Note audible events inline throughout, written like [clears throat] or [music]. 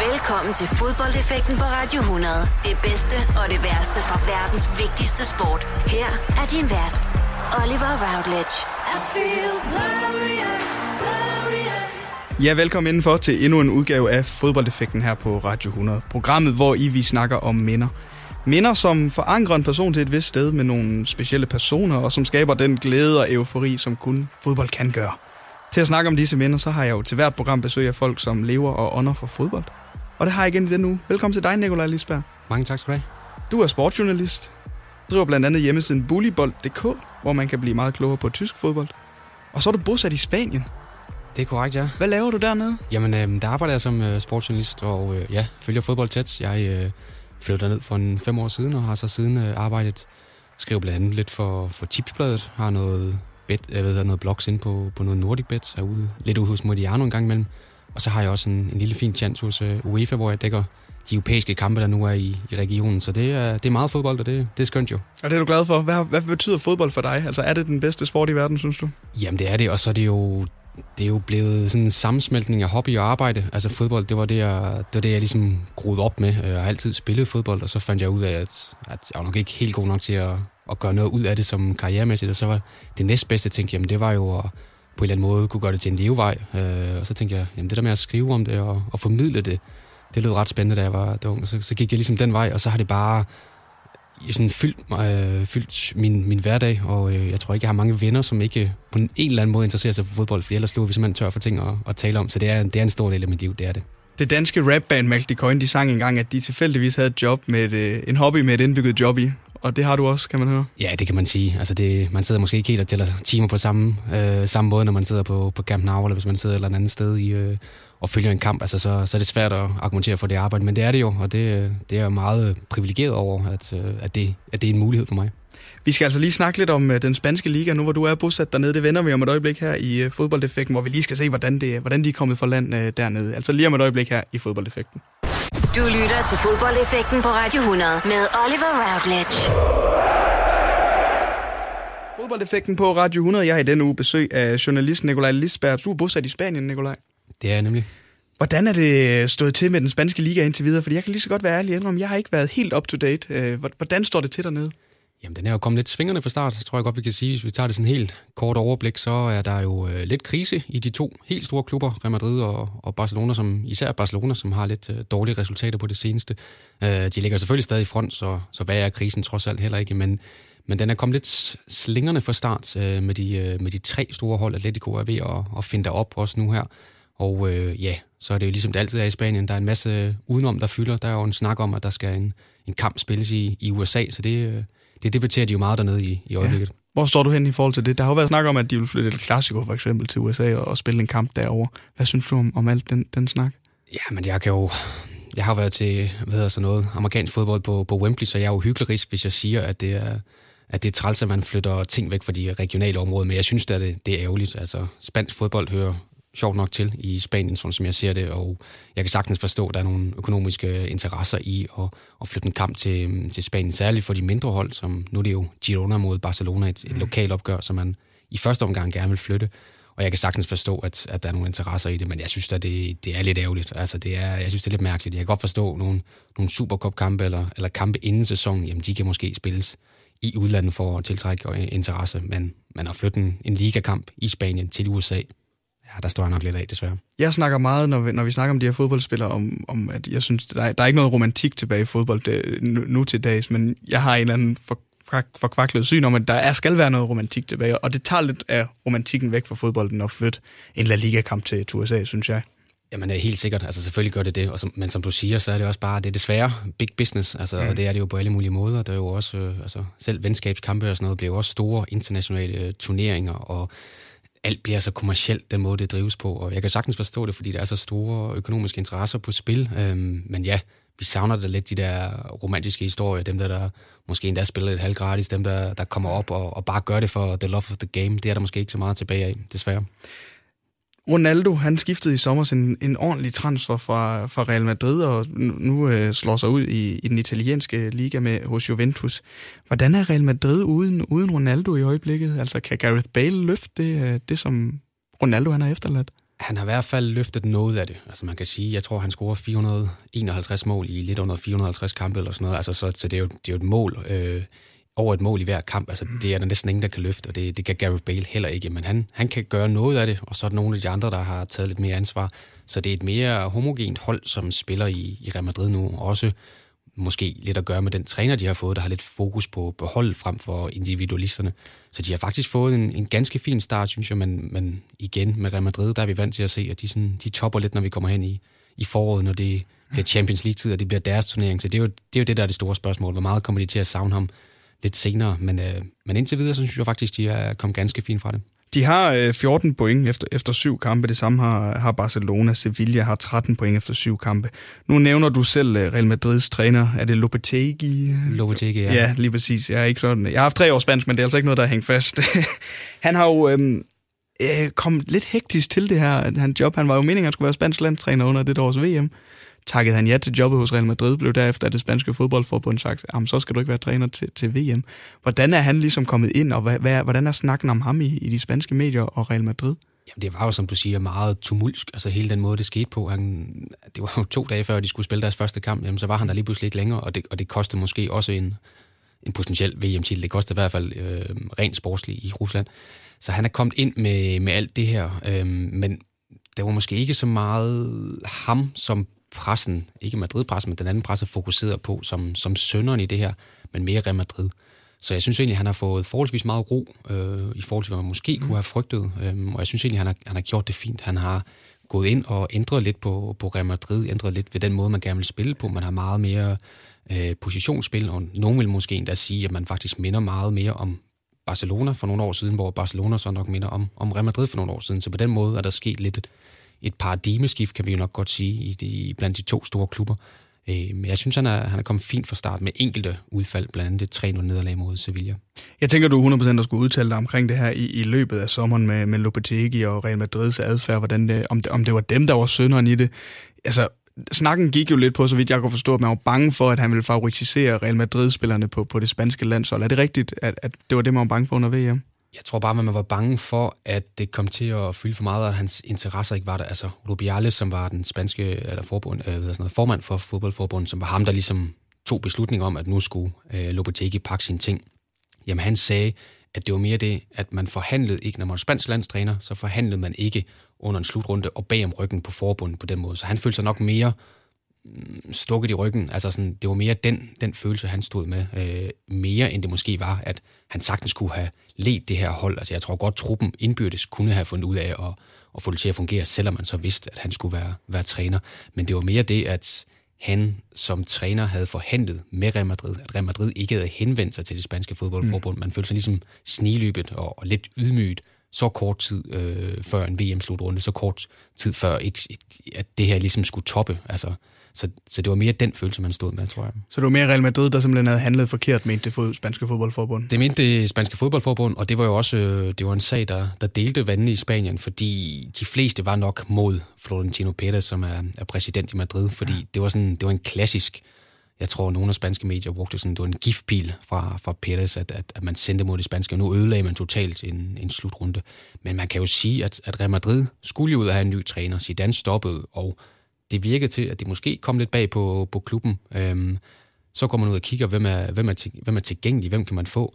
Velkommen til fodboldeffekten på Radio 100. Det bedste og det værste fra verdens vigtigste sport. Her er din vært, Oliver Routledge. I feel glorious, glorious. Ja, velkommen indenfor til endnu en udgave af fodboldeffekten her på Radio 100. Programmet, hvor I vi snakker om minder. Minder, som forankrer en person til et vist sted med nogle specielle personer, og som skaber den glæde og eufori, som kun fodbold kan gøre. Til at snakke om disse minder, så har jeg jo til hvert program besøg af folk, som lever og ånder for fodbold. Og det har jeg igen i denne uge. Velkommen til dig, Nikolaj Lisberg. Mange tak skal du have. Du er sportsjournalist. Driver blandt andet hjemmesiden bullybold.dk, hvor man kan blive meget klogere på tysk fodbold. Og så er du bosat i Spanien. Det er korrekt, ja. Hvad laver du dernede? Jamen, øh, der arbejder jeg som øh, sportsjournalist, og øh, ja, følger fodbold tæt. Jeg øh, flyttede ned for en fem år siden, og har så siden øh, arbejdet, skriver blandt andet lidt for, for Tipsbladet, har noget bet, jeg ved, noget blogs ind på, på noget Nordic Bet, er ude, lidt ude hos Modiano en gang imellem. Og så har jeg også en, en lille fin chance hos uh, UEFA, hvor jeg dækker de europæiske kampe, der nu er i, i regionen. Så det er, det er meget fodbold, og det, det er skønt jo. Og det er du glad for. Hvad, hvad betyder fodbold for dig? Altså er det den bedste sport i verden, synes du? Jamen det er det, og så er det jo det er jo blevet sådan en sammensmeltning af hobby og arbejde. Altså fodbold, det var det, jeg, det, var det, jeg ligesom groede op med. Jeg har altid spillet fodbold, og så fandt jeg ud af, at, at jeg var nok ikke helt god nok til at, at gøre noget ud af det som karrieremæssigt. Og så var det næstbedste, jeg tænkte, jamen det var jo at på en eller anden måde kunne gøre det til en levevej. Øh, og så tænkte jeg, jamen det der med at skrive om det og, og formidle det, det lød ret spændende, da jeg var ung. Så, så gik jeg ligesom den vej, og så har det bare sådan fyldt, øh, fyldt min, min hverdag, og øh, jeg tror ikke, jeg har mange venner, som ikke på en eller anden måde interesserer sig for fodbold, for ellers slår vi simpelthen tør for ting at, at tale om. Så det er, det er en stor del af mit liv, det er det. Det danske rapband Malky Coin, de sang engang, at de tilfældigvis havde et job med et, øh, en hobby med et indbygget job i. Og det har du også, kan man høre. Ja, det kan man sige. Altså det, man sidder måske ikke helt og tæller timer på samme, øh, samme måde, når man sidder på, på Camp Nou, eller hvis man sidder et eller andet sted i, øh, og følger en kamp. Altså så, så er det svært at argumentere for det arbejde, men det er det jo, og det, det er jeg meget privilegeret over, at, øh, at, det, at det er en mulighed for mig. Vi skal altså lige snakke lidt om øh, den spanske liga, nu hvor du er bosat dernede. Det vender vi om et øjeblik her i øh, fodboldeffekten, hvor vi lige skal se, hvordan, det, hvordan de er kommet fra land dernede. Altså lige om et øjeblik her i fodboldeffekten. Du lytter til fodboldeffekten på Radio 100 med Oliver Routledge. Fodboldeffekten på Radio 100. Jeg har i denne uge besøg af journalist Nikolaj Lisberg. Du er bosat i Spanien, Nikolaj. Det er jeg nemlig. Hvordan er det stået til med den spanske liga indtil videre? Fordi jeg kan lige så godt være ærlig om, jeg har ikke været helt up to date. Øh, hvordan står det til dernede? Jamen, den er jo kommet lidt svingerne fra start, tror jeg godt, vi kan sige. Hvis vi tager det sådan helt kort overblik, så er der jo øh, lidt krise i de to helt store klubber, Real Madrid og, og Barcelona, som især Barcelona, som har lidt øh, dårlige resultater på det seneste. Øh, de ligger selvfølgelig stadig i front, så, så hvad er krisen trods alt heller ikke, men, men den er kommet lidt slingerne fra start øh, med, de, øh, med de tre store hold, Atletico er ved at, at finde op også nu her. Og øh, ja, så er det jo ligesom det altid er i Spanien. Der er en masse øh, udenom, der fylder. Der er jo en snak om, at der skal en, en kamp spilles i, i USA, så det, øh, det debatterer de jo meget dernede i, i øjeblikket. Ja. Hvor står du hen i forhold til det? Der har jo været snak om, at de vil flytte et klassiko for eksempel til USA og, og spille en kamp derovre. Hvad synes du om, om alt den, den snak? Ja, men jeg kan jo... Jeg har været til, hvad hedder så noget, amerikansk fodbold på, på Wembley, så jeg er jo hyggelig hvis jeg siger, at det er, at det er træls, at man flytter ting væk fra de regionale områder, men jeg synes, at det, det er ærgerligt. Altså, spansk fodbold hører sjovt nok til i Spanien, sådan som jeg ser det, og jeg kan sagtens forstå, at der er nogle økonomiske interesser i at, at flytte en kamp til, til Spanien, særligt for de mindre hold, som nu er det jo Girona mod Barcelona, et, et mm. lokalt opgør, som man i første omgang gerne vil flytte. Og jeg kan sagtens forstå, at, at der er nogle interesser i det, men jeg synes at det, det er lidt ærgerligt. Altså, det er, jeg synes, det er lidt mærkeligt. Jeg kan godt forstå nogle, nogle Supercup-kampe eller, eller kampe inden sæsonen, jamen de kan måske spilles i udlandet for at tiltrække interesse, men man har flyttet en, en ligakamp i Spanien til USA, ja, der står jeg nok lidt af, desværre. Jeg snakker meget, når vi, når vi snakker om de her fodboldspillere, om, om at jeg synes, der er, der er ikke noget romantik tilbage i fodbold det, nu, nu til dags, men jeg har en eller anden for, for kvaklet syn om, at der er, skal være noget romantik tilbage, og det tager lidt af romantikken væk fra fodbolden at flytte en La Liga-kamp til, til USA, synes jeg. Jamen det er helt sikkert, altså selvfølgelig gør det det, og som, men som du siger, så er det også bare, det er desværre big business, altså, mm. og det er det jo på alle mulige måder. Der er jo også, øh, altså selv venskabskampe og sådan noget, bliver jo også store internationale øh, turneringer, og alt bliver så kommercielt, den måde, det drives på. Og jeg kan sagtens forstå det, fordi der er så store økonomiske interesser på spil. Øhm, men ja, vi savner da lidt de der romantiske historier, dem der, der måske endda spiller lidt halvgratis, dem der, der kommer op og, og bare gør det for the love of the game. Det er der måske ikke så meget tilbage af, desværre. Ronaldo, han skiftede i sommer en, en ordentlig transfer fra, fra Real Madrid, og nu, øh, slår sig ud i, i den italienske liga med hos Juventus. Hvordan er Real Madrid uden, uden Ronaldo i øjeblikket? Altså, kan Gareth Bale løfte det, øh, det som Ronaldo han har efterladt? han har i hvert fald løftet noget af det. Altså man kan sige, jeg tror, han scorer 451 mål i lidt under 450 kampe eller sådan noget. Altså, så, så det, er jo, det er jo et mål, øh, over et mål i hver kamp. Altså, det er der næsten ingen, der kan løfte, og det, det kan Gareth Bale heller ikke. Men han, han kan gøre noget af det, og så er der nogle af de andre, der har taget lidt mere ansvar. Så det er et mere homogent hold, som spiller i, i Real Madrid nu. Også måske lidt at gøre med den træner, de har fået, der har lidt fokus på, behold frem for individualisterne. Så de har faktisk fået en, en ganske fin start, synes jeg, men, men igen med Real Madrid, der er vi vant til at se, at de, sådan, de topper lidt, når vi kommer hen i, i foråret, når det bliver Champions League-tid, og det bliver deres turnering. Så det er, jo, det er jo det, der er det store spørgsmål. Hvor meget kommer de til at savne ham lidt senere? Men, øh, men indtil videre, så synes jeg faktisk, de er kommet ganske fint fra det. De har øh, 14 point efter, efter syv kampe. Det samme har, har Barcelona. Sevilla har 13 point efter syv kampe. Nu nævner du selv øh, Real Madrids træner. Er det Lopetegui? Lopetegui, ja. Ja, lige præcis. Jeg, er ikke sådan. jeg har haft tre års spansk, men det er altså ikke noget, der er hængt fast. [laughs] han har jo øhm, øh, kommet lidt hektisk til det her han job. Han var jo meningen, at han skulle være spansk landstræner under det års VM takkede han ja til jobbet hos Real Madrid, blev derefter af det spanske fodboldforbund sagt, jamen så skal du ikke være træner til, til VM. Hvordan er han ligesom kommet ind, og hvad, hvad, hvordan er snakken om ham i, i de spanske medier og Real Madrid? Jamen, det var jo, som du siger, meget tumulsk. Altså hele den måde, det skete på. Han, det var jo to dage før, de skulle spille deres første kamp. Jamen, så var han der lige pludselig ikke længere, og det, og det kostede måske også en, en potentiel VM-titel. Det kostede i hvert fald øh, rent sportsligt i Rusland. Så han er kommet ind med, med alt det her. Øh, men det var måske ikke så meget ham som pressen, ikke Madrid-pressen, men den anden presse fokuserer på som, som sønderen i det her, men mere Real Madrid. Så jeg synes egentlig, han har fået forholdsvis meget ro øh, i forhold til, hvad man måske kunne have frygtet. Øh, og jeg synes egentlig, han har, han har gjort det fint. Han har gået ind og ændret lidt på, på Real Madrid, ændret lidt ved den måde, man gerne vil spille på. Man har meget mere øh, positionsspil, og nogen vil måske endda sige, at man faktisk minder meget mere om Barcelona for nogle år siden, hvor Barcelona så nok minder om, om Real Madrid for nogle år siden. Så på den måde er der sket lidt et paradigmeskift, kan vi jo nok godt sige, i de, blandt de to store klubber. Øh, men jeg synes, han er, han er kommet fint fra start med enkelte udfald, blandt andet det 3-0 nederlag mod Sevilla. Jeg tænker, du 100% der skulle udtale dig omkring det her i, i løbet af sommeren med, med Lopetegi og Real Madrids adfærd, hvordan det, om, det, om det var dem, der var sønderen i det. Altså, snakken gik jo lidt på, så vidt jeg kunne forstå, at man var bange for, at han ville favorisere Real Madrid-spillerne på, på det spanske landshold. Er det rigtigt, at, at det var det, man var bange for under VM? Jeg tror bare, at man var bange for, at det kom til at fylde for meget, og at hans interesser ikke var der. Altså Rubiales, som var den spanske eller forbund, øh, sådan noget, formand for fodboldforbundet, som var ham, der ligesom tog beslutning om, at nu skulle øh, Lopetegi pakke sine ting. Jamen han sagde, at det var mere det, at man forhandlede ikke, når man var spansk landstræner, så forhandlede man ikke under en slutrunde og bag om ryggen på forbundet på den måde. Så han følte sig nok mere stukket i ryggen. Altså sådan, det var mere den, den følelse, han stod med, øh, mere end det måske var, at han sagtens kunne have ledt det her hold. Altså jeg tror godt, truppen indbyrdes kunne have fundet ud af at, at få det til at fungere, selvom man så vidste, at han skulle være, være træner. Men det var mere det, at han som træner havde forhandlet med Real Madrid, at Real Madrid ikke havde henvendt sig til det spanske fodboldforbund. Mm. Man følte sig ligesom sniløbet og, og lidt ydmygt så kort tid øh, før en VM-slutrunde, så kort tid før, et, et, at det her ligesom skulle toppe. Altså, så, så det var mere den følelse, man stod med, tror jeg. Så det var mere Real Madrid, der simpelthen havde handlet forkert, mente det fod, spanske fodboldforbund? Det mente det spanske fodboldforbund, og det var jo også øh, det var en sag, der, der delte vandene i Spanien, fordi de fleste var nok mod Florentino Pérez, som er, er præsident i Madrid, fordi ja. det var sådan det var en klassisk jeg tror, nogle af spanske medier brugte sådan, det var en giftpil fra, fra Pérez, at, at, at man sendte mod det spanske, og nu ødelagde man totalt en, en slutrunde. Men man kan jo sige, at, at Real Madrid skulle jo ud af have en ny træner. Zidane stoppede, og det virkede til, at de måske kom lidt bag på, på klubben. Øhm, så går man ud og kigger, hvem er, hvem, er til, hvem er tilgængelig, hvem kan man få?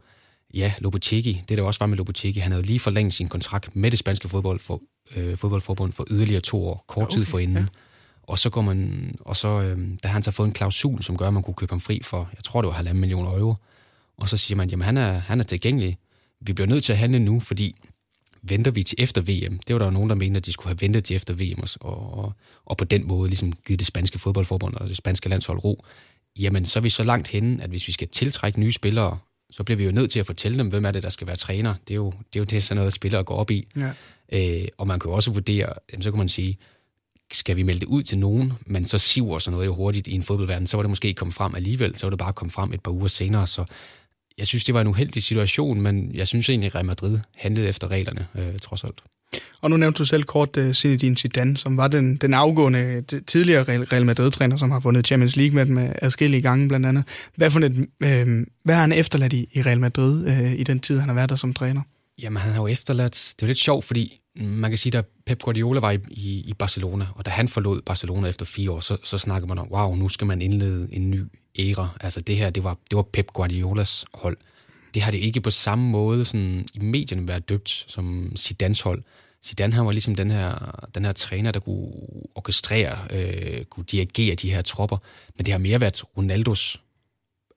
Ja, Lopetegui, det der også var med Lopetegui, han havde lige forlænget sin kontrakt med det spanske fodbold for, øh, fodboldforbund for yderligere to år, kort okay, tid for inden. Ja. Og så går man, og så, øh, der har han så fået en klausul, som gør, at man kunne købe ham fri for, jeg tror det var halvanden millioner euro. Og så siger man, jamen han er, han er tilgængelig. Vi bliver nødt til at handle nu, fordi venter vi til efter VM. Det var der jo nogen, der mente, at de skulle have ventet til efter VM, og, og, og på den måde ligesom givet det spanske fodboldforbund og det spanske landshold ro. Jamen, så er vi så langt henne, at hvis vi skal tiltrække nye spillere, så bliver vi jo nødt til at fortælle dem, hvem er det, der skal være træner. Det er jo det, er jo det sådan noget, spillere går op i. Ja. Øh, og man kan jo også vurdere, jamen, så kan man sige, skal vi melde det ud til nogen, men så siver sådan noget jo hurtigt i en fodboldverden, så var det måske ikke kommet frem alligevel, så var det bare kommet frem et par uger senere, så jeg synes, det var en uheldig situation, men jeg synes egentlig, at Real Madrid handlede efter reglerne, øh, trods alt. Og nu nævnte du selv kort uh, Zinedine Zidane, som var den, den afgående tidligere Real Madrid-træner, som har vundet Champions League med med adskillige gange blandt andet. Hvad, for et, øh, hvad har han efterladt i, i Real Madrid øh, i den tid, han har været der som træner? Jamen, han har jo efterladt... Det er jo lidt sjovt, fordi man kan sige, at Pep Guardiola var i, i, i Barcelona, og da han forlod Barcelona efter fire år, så, så snakkede man om, wow, nu skal man indlede en ny æra. Altså det her, det var, det var Pep Guardiolas hold. Det har det ikke på samme måde sådan, i medierne været døbt som Zidanes hold. Zidane han var ligesom den her, den her træner, der kunne orkestrere, øh, kunne dirigere de her tropper, men det har mere været Ronaldos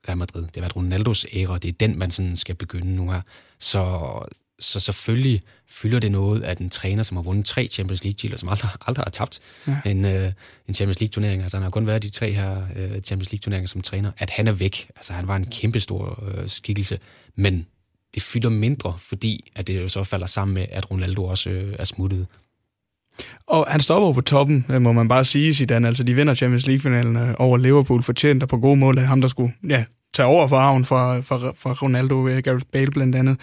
Real Madrid. Det har været Ronaldos æra, det er den, man sådan skal begynde nu her. Så, så selvfølgelig fylder det noget, at en træner, som har vundet tre Champions League-titler, som aldrig, aldrig har tabt ja. en, øh, en Champions League-turnering, altså han har kun været de tre her øh, Champions League-turneringer som træner, at han er væk. Altså han var en kæmpestor øh, skikkelse, men det fylder mindre, fordi at det jo så falder sammen med, at Ronaldo også øh, er smuttet. Og han stopper på toppen, øh, må man bare sige, Zidane. Altså, de vinder Champions League-finalen øh, over Liverpool fortjent, og på gode mål af ham, der skulle ja, tage over for arven fra, fra, fra Ronaldo, øh, Gareth Bale blandt andet.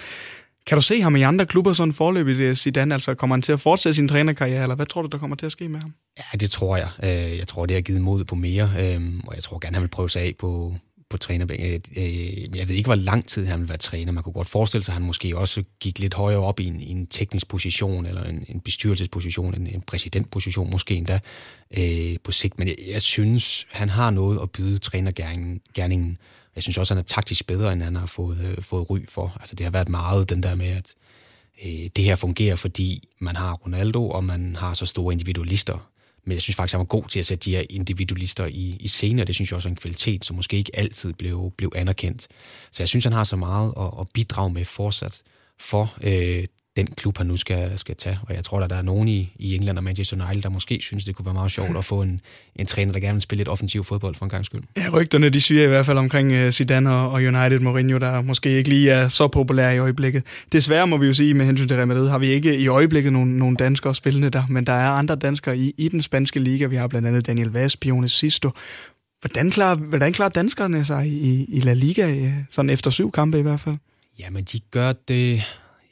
Kan du se ham i andre klubber sådan forløbig, øh, Zidane? Altså, kommer han til at fortsætte sin trænerkarriere, eller hvad tror du, der kommer til at ske med ham? Ja, det tror jeg. Øh, jeg tror, det har givet mod på mere, øh, og jeg tror gerne, han vil prøve sig af på, på trænerbænken. Jeg ved ikke, hvor lang tid han vil være træner. Man kunne godt forestille sig, at han måske også gik lidt højere op i en, i en teknisk position, eller en, en bestyrelsesposition, en, en præsidentposition måske endda øh, på sigt. Men jeg, jeg synes, han har noget at byde trænergærningen. Jeg synes også, han er taktisk bedre, end han har fået, øh, fået ry for. Altså, det har været meget den der med, at øh, det her fungerer, fordi man har Ronaldo, og man har så store individualister men jeg synes faktisk, han var god til at sætte de her individualister i, i scene, og det synes jeg også er en kvalitet, som måske ikke altid blev, blev anerkendt. Så jeg synes, han har så meget at, at bidrage med fortsat for øh, den klub, han nu skal, skal tage. Og jeg tror, at der er nogen i, i England og Manchester United, der måske synes, det kunne være meget sjovt at få en, en træner, der gerne vil spille lidt offensiv fodbold for en gang skyld. Ja, rygterne de siger i hvert fald omkring uh, Zidane og, United Mourinho, der måske ikke lige er så populær i øjeblikket. Desværre må vi jo sige, med hensyn til Real Madrid, har vi ikke i øjeblikket nogle, nogle danskere spillende der, men der er andre danskere i, i den spanske liga. Vi har blandt andet Daniel Vaz, Pione Sisto. Hvordan klarer, hvordan klarer danskerne sig i, i La Liga, sådan efter syv kampe i hvert fald? Jamen, de gør det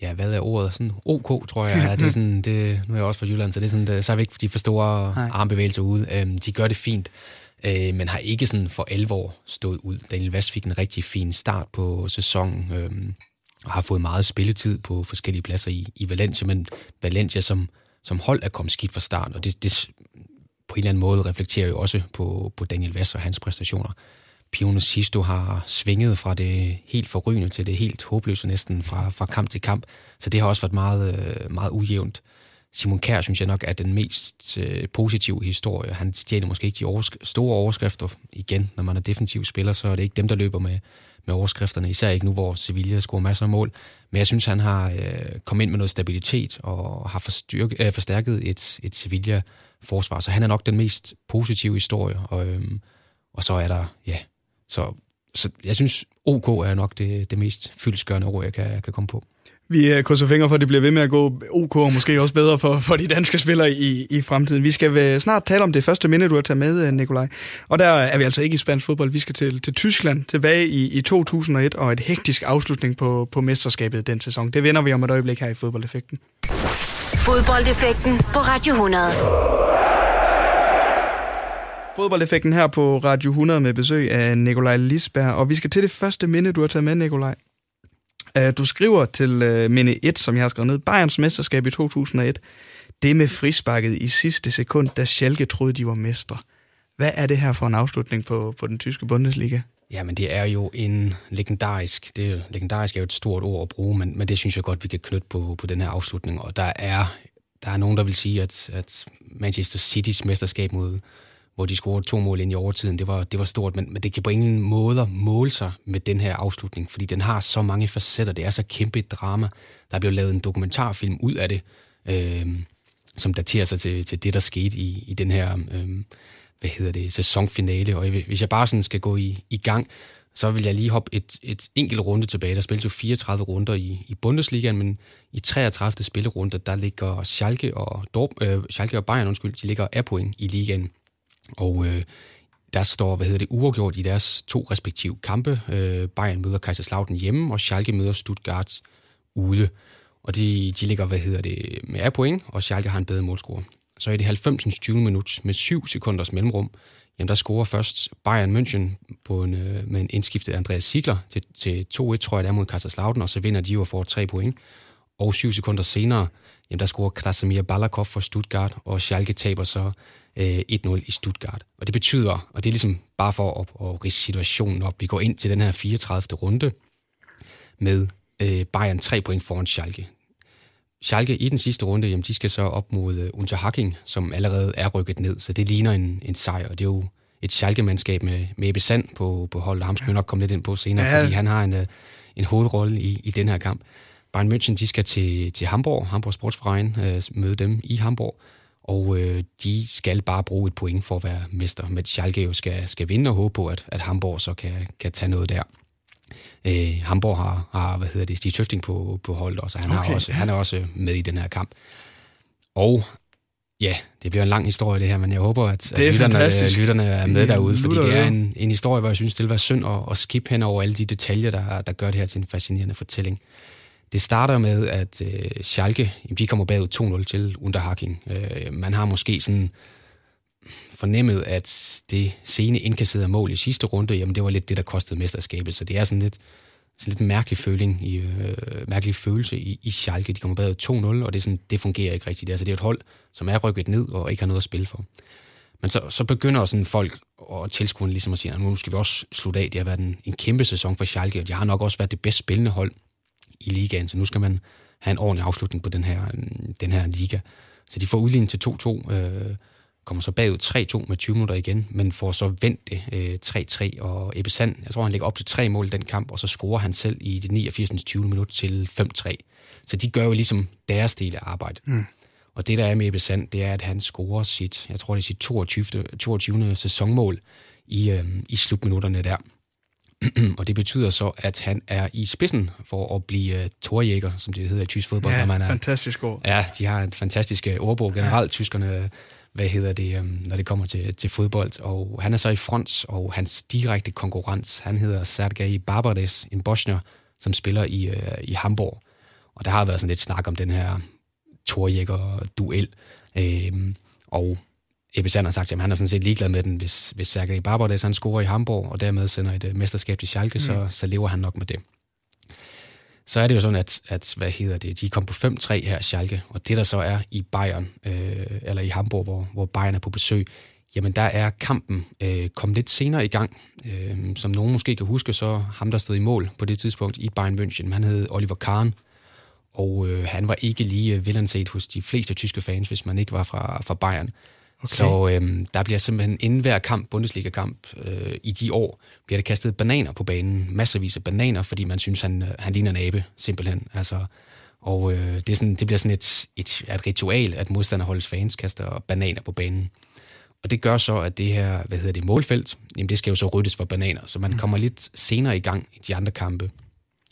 ja, hvad er ordet? Sådan OK, tror jeg. [laughs] Det er sådan, det, nu er jeg også fra Jylland, så det er sådan, det, så er vi ikke de for store Nej. armbevægelser ude. Øhm, de gør det fint, øh, men har ikke sådan for alvor stået ud. Daniel Vast fik en rigtig fin start på sæsonen, øh, og har fået meget spilletid på forskellige pladser i, i Valencia, men Valencia som, som hold er kommet skidt fra start, og det, det på en eller anden måde reflekterer jo også på, på Daniel Vast og hans præstationer. Pione Sisto har svinget fra det helt forrygende til det helt håbløse næsten fra, fra kamp til kamp. Så det har også været meget, øh, meget ujævnt. Simon Kær synes jeg nok er den mest øh, positive historie. Han stjæler måske ikke de oversk- store overskrifter igen. Når man er defensiv spiller, så er det ikke dem, der løber med, med overskrifterne. Især ikke nu, hvor Sevilla scorer masser af mål. Men jeg synes, han har øh, kommet ind med noget stabilitet og har forstyrk- øh, forstærket et, et Sevilla-forsvar. Så han er nok den mest positive historie. Og, øh, og så er der, ja, så, så jeg synes, OK er nok det, det mest fyldskørende ord, jeg kan, kan komme på. Vi øh, krydser fingre for, at det bliver ved med at gå OK, og måske også bedre for, for de danske spillere i, i fremtiden. Vi skal snart tale om det første minde, du har taget med, øh, Nikolaj. Og der er vi altså ikke i spansk fodbold. Vi skal til, til Tyskland tilbage i, i 2001, og et hektisk afslutning på, på mesterskabet den sæson. Det vender vi om et øjeblik her i Fodboldeffekten. Fodboldeffekten på Radio 100. Fodboldeffekten her på Radio 100 med besøg af Nikolaj Lisberg, og vi skal til det første minde, du har taget med, Nikolaj. Øh, du skriver til øh, minde 1, som jeg har skrevet ned, Bayerns mesterskab i 2001. Det med frisparket i sidste sekund, da Schalke troede, de var mestre. Hvad er det her for en afslutning på, på den tyske Bundesliga? Jamen, det er jo en legendarisk, det er, legendarisk er jo et stort ord at bruge, men, men det synes jeg godt, vi kan knytte på, på den her afslutning. Og der er, der er nogen, der vil sige, at, at Manchester Citys mesterskab mod, hvor de scorede to mål ind i overtiden. Det var, det var stort, men, men det kan på ingen måde måle sig med den her afslutning, fordi den har så mange facetter. Det er så kæmpe et drama. Der er blevet lavet en dokumentarfilm ud af det, øh, som daterer sig til, til det, der skete i, i den her øh, hvad hedder det, sæsonfinale. Og hvis jeg bare sådan skal gå i, i gang, så vil jeg lige hoppe et, et enkelt runde tilbage. Der spilles jo 34 runder i, i Bundesligaen, men i 33. spillerunde, der ligger Schalke og, Dorp, øh, Schalke og Bayern, undskyld, de ligger af point i ligaen. Og øh, der står, hvad hedder det, uafgjort i deres to respektive kampe. Øh, Bayern møder Kaiserslautern hjemme, og Schalke møder Stuttgart ude. Og de, de ligger, hvad hedder det, med A point, og Schalke har en bedre målscore. Så i det 90. 20 minut med 7 sekunders mellemrum, jamen der scorer først Bayern München på en, øh, med en indskiftet Andreas Sigler til, til 2-1, tror jeg, der mod Kaiserslautern, og så vinder de jo og får 3 point. Og 7 sekunder senere, jamen der scorer Krasimir Balakov for Stuttgart, og Schalke taber så øh, 1-0 i Stuttgart. Og det betyder, og det er ligesom bare for at, at rise situationen op, vi går ind til den her 34. runde med øh, Bayern 3 point foran Schalke. Schalke i den sidste runde, jamen de skal så op mod uh, Unterhaching, som allerede er rykket ned, så det ligner en, en sejr, og det er jo et Schalke-mandskab med, med Ebbe Sand på, på holdet, ham skal vi nok komme lidt ind på senere, ja. fordi han har en, uh, en hovedrolle i, i den her kamp. Bayern München, de skal til, til Hamburg, Hamburg Sportsverein, uh, møde dem i Hamburg, og uh, de skal bare bruge et point for at være mester, men Schalke jo skal, skal vinde og håbe på, at, at Hamburg så kan, kan tage noget der. Øh, Hamburg har, har, hvad hedder det, Stig Tøfting på, på holdet også, han, okay, har også, han er også med i den her kamp. Og ja, det bliver en lang historie det her, men jeg håber, at, at lytterne, lytterne er med derude, fordi det er en, en historie, hvor jeg synes, det vil være synd at, at skip hen over alle de detaljer, der, der gør det her til en fascinerende fortælling. Det starter med, at øh, Schalke, de kommer bagud 2-0 til Unterhaching. Øh, man har måske sådan fornemmet, at det sene indkasserede mål i sidste runde, jamen det var lidt det, der kostede mesterskabet. Så det er sådan lidt, sådan lidt mærkelig føling, i, øh, mærkelig følelse i, i Schalke. De kommer bagud 2-0, og det, er sådan, det fungerer ikke rigtigt. Altså, det er et hold, som er rykket ned og ikke har noget at spille for. Men så, så begynder sådan folk og tilskuerne ligesom at sige, at nu skal vi også slutte af. Det har været en, en kæmpe sæson for Schalke, og de har nok også været det bedst spillende hold i ligaen, så nu skal man have en ordentlig afslutning på den her, den her liga. Så de får udlignet til 2-2, øh, kommer så bagud 3-2 med 20 minutter igen, men får så vendt det øh, 3-3, og Ebbe Sand, jeg tror han ligger op til tre mål i den kamp, og så scorer han selv i det 89. 20. minut til 5-3. Så de gør jo ligesom deres del af arbejdet. Mm. Og det der er med Ebbe Sand, det er, at han scorer sit, jeg tror det er sit 22. 22. sæsonmål i, øh, i slutminutterne der. [clears throat] og det betyder så, at han er i spidsen for at blive uh, torjæger, som det hedder i tysk fodbold. Ja, man er, fantastisk ord. Ja, de har en fantastisk ordbog generelt, ja. tyskerne hvad hedder det, um, når det kommer til, til fodbold. Og han er så i front, og hans direkte konkurrent, han hedder Sergej Barbares, en bosnier, som spiller i, uh, i Hamburg. Og der har været sådan lidt snak om den her torjækker-duel. Øhm, og Ebbe har sagt, at han er sådan set ligeglad med den, hvis, hvis Sergej Barbares han scorer i Hamburg, og dermed sender et uh, mesterskab til Schalke, mm. så, så lever han nok med det så er det jo sådan, at, at hvad hedder det, de kom på 5-3 her, Schalke, og det der så er i Bayern, øh, eller i Hamburg, hvor, hvor Bayern er på besøg, jamen der er kampen øh, kommet lidt senere i gang. Øh, som nogen måske kan huske, så ham, der stod i mål på det tidspunkt i Bayern München, han hed Oliver Kahn, og øh, han var ikke lige øh, velanset hos de fleste tyske fans, hvis man ikke var fra, fra Bayern. Okay. Så øhm, der bliver simpelthen inden hver kamp, Bundesliga-kamp, øh, i de år, bliver der kastet bananer på banen. Masservis af bananer, fordi man synes, han, øh, han ligner en abe, simpelthen. Altså, og øh, det, er sådan, det bliver sådan et, et, et ritual, at modstanderholdets fans kaster bananer på banen. Og det gør så, at det her, hvad hedder det, målfelt, jamen det skal jo så ryddes for bananer, så man mm. kommer lidt senere i gang i de andre kampe.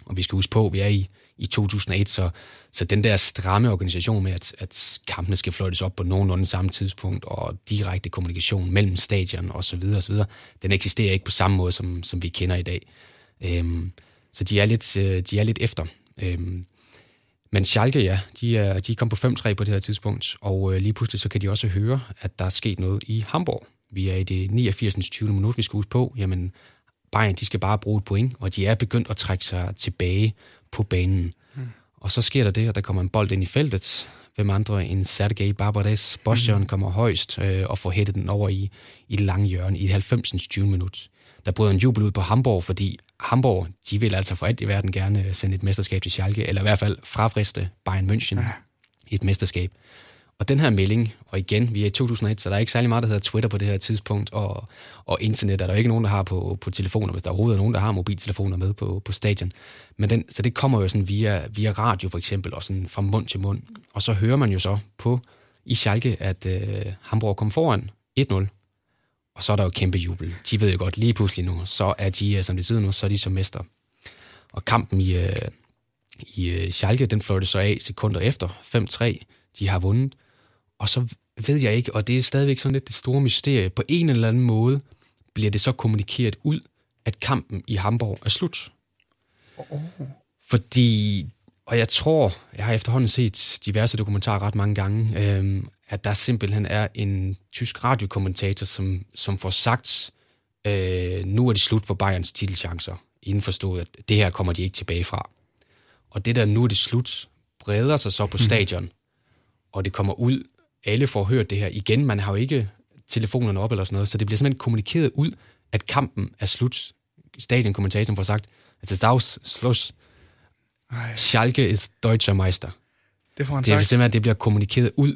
Og vi skal huske på, at vi er i i 2001, så, så den der stramme organisation med, at, at kampene skal fløjtes op på nogenlunde samme tidspunkt, og direkte kommunikation mellem stadion og så videre, og så videre, den eksisterer ikke på samme måde, som, som vi kender i dag. Øhm, så de er lidt, øh, de er lidt efter. Øhm, men Schalke, ja, de er, de kom på 5-3 på det her tidspunkt, og øh, lige pludselig så kan de også høre, at der er sket noget i Hamburg. Vi er i det 89. 20. minut, vi skal ud på. Jamen, Bayern, de skal bare bruge et point, og de er begyndt at trække sig tilbage på banen. Mm. Og så sker der det, at der kommer en bold ind i feltet. Hvem andre end Sergej Barbares. Bosjon mm. kommer højst øh, og får hættet den over i, i det lange hjørne i det 90. 20. minut. Der bryder en jubel ud på Hamburg, fordi Hamburg, de vil altså for alt i verden gerne sende et mesterskab til Schalke, eller i hvert fald frafriste Bayern München ja. et mesterskab. Og den her melding, og igen, vi er i 2001, så der er ikke særlig meget, der hedder Twitter på det her tidspunkt, og, og internet er der ikke nogen, der har på, på telefoner, hvis der overhovedet er nogen, der har mobiltelefoner med på, på stadion. Men den, så det kommer jo sådan via, via radio for eksempel, og sådan fra mund til mund. Og så hører man jo så på i Schalke, at øh, Hamburg kom foran 1-0. Og så er der jo kæmpe jubel. De ved jo godt, lige pludselig nu, så er de, øh, som det sidder nu, så er de som mester. Og kampen i, øh, i øh, Schalke, den fløjte så af sekunder efter, 5-3. De har vundet. Og så ved jeg ikke, og det er stadigvæk sådan lidt det store mysterie, på en eller anden måde bliver det så kommunikeret ud, at kampen i Hamburg er slut. Oh. Fordi, og jeg tror, jeg har efterhånden set diverse dokumentarer ret mange gange, øhm, at der simpelthen er en tysk radiokommentator, som, som får sagt, øh, nu er det slut for Bayerns titelchancer, indforstået, at det her kommer de ikke tilbage fra. Og det der, nu er det slut, breder sig så på mhm. stadion, og det kommer ud, alle får hørt det her. Igen, man har jo ikke telefonerne op eller sådan noget, så det bliver simpelthen kommunikeret ud, at kampen er slut. Stadionkommentatoren får sagt, at det er Schluss. Schalke is Deutscher Meister. Det får han det er sagt. simpelthen, at det bliver kommunikeret ud.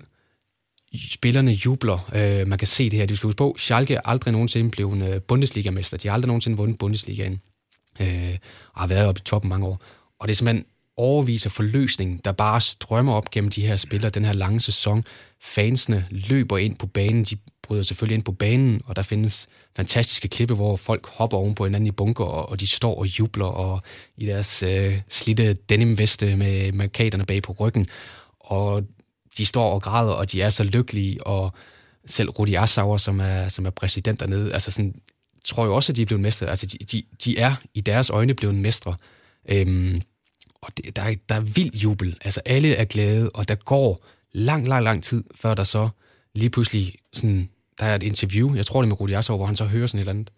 Spillerne jubler. Øh, man kan se det her. Du skal huske på, Schalke er aldrig nogensinde blevet uh, Bundesliga-mester. De har aldrig nogensinde vundet Bundesligaen. Øh, og har været oppe i toppen mange år. Og det er simpelthen overviser forløsning, der bare strømmer op gennem de her spillere den her lange sæson. Fansene løber ind på banen, de bryder selvfølgelig ind på banen, og der findes fantastiske klippe, hvor folk hopper oven på hinanden i bunker, og, og de står og jubler og i deres øh, slitte denimveste med markaterne bag på ryggen, og de står og græder, og de er så lykkelige, og selv Rudi Assauer, som er, som er præsident dernede, altså sådan, tror jo også, at de er blevet mestre. Altså, de, de, de er i deres øjne blevet mestre. Øhm, og det, der, er, der er vild jubel. Altså, alle er glade, og der går lang, lang, lang tid, før der så lige pludselig sådan, der er et interview, jeg tror det er med Rudi Assauer, hvor han så hører sådan et eller andet.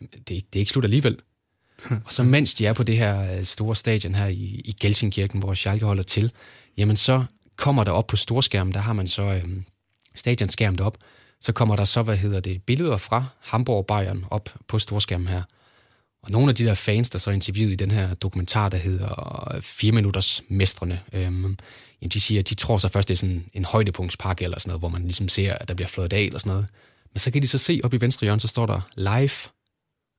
Det er, ikke, det er ikke slut alligevel. [laughs] og så mens de er på det her øh, store stadion her i, i Gelsenkirken, hvor Schalke holder til, jamen så kommer der op på storskærmen, der har man så øhm, stadionskærmen op, så kommer der så, hvad hedder det, billeder fra Hamburg Bayern op på storskærmen her. Og nogle af de der fans, der så er interviewet i den her dokumentar, der hedder 4 minutters mestrene, øhm, jamen de siger, at de tror så først, det er sådan en højdepunktspakke eller sådan noget, hvor man ligesom ser, at der bliver flået af eller sådan noget. Men så kan de så se op i venstre hjørne, så står der live,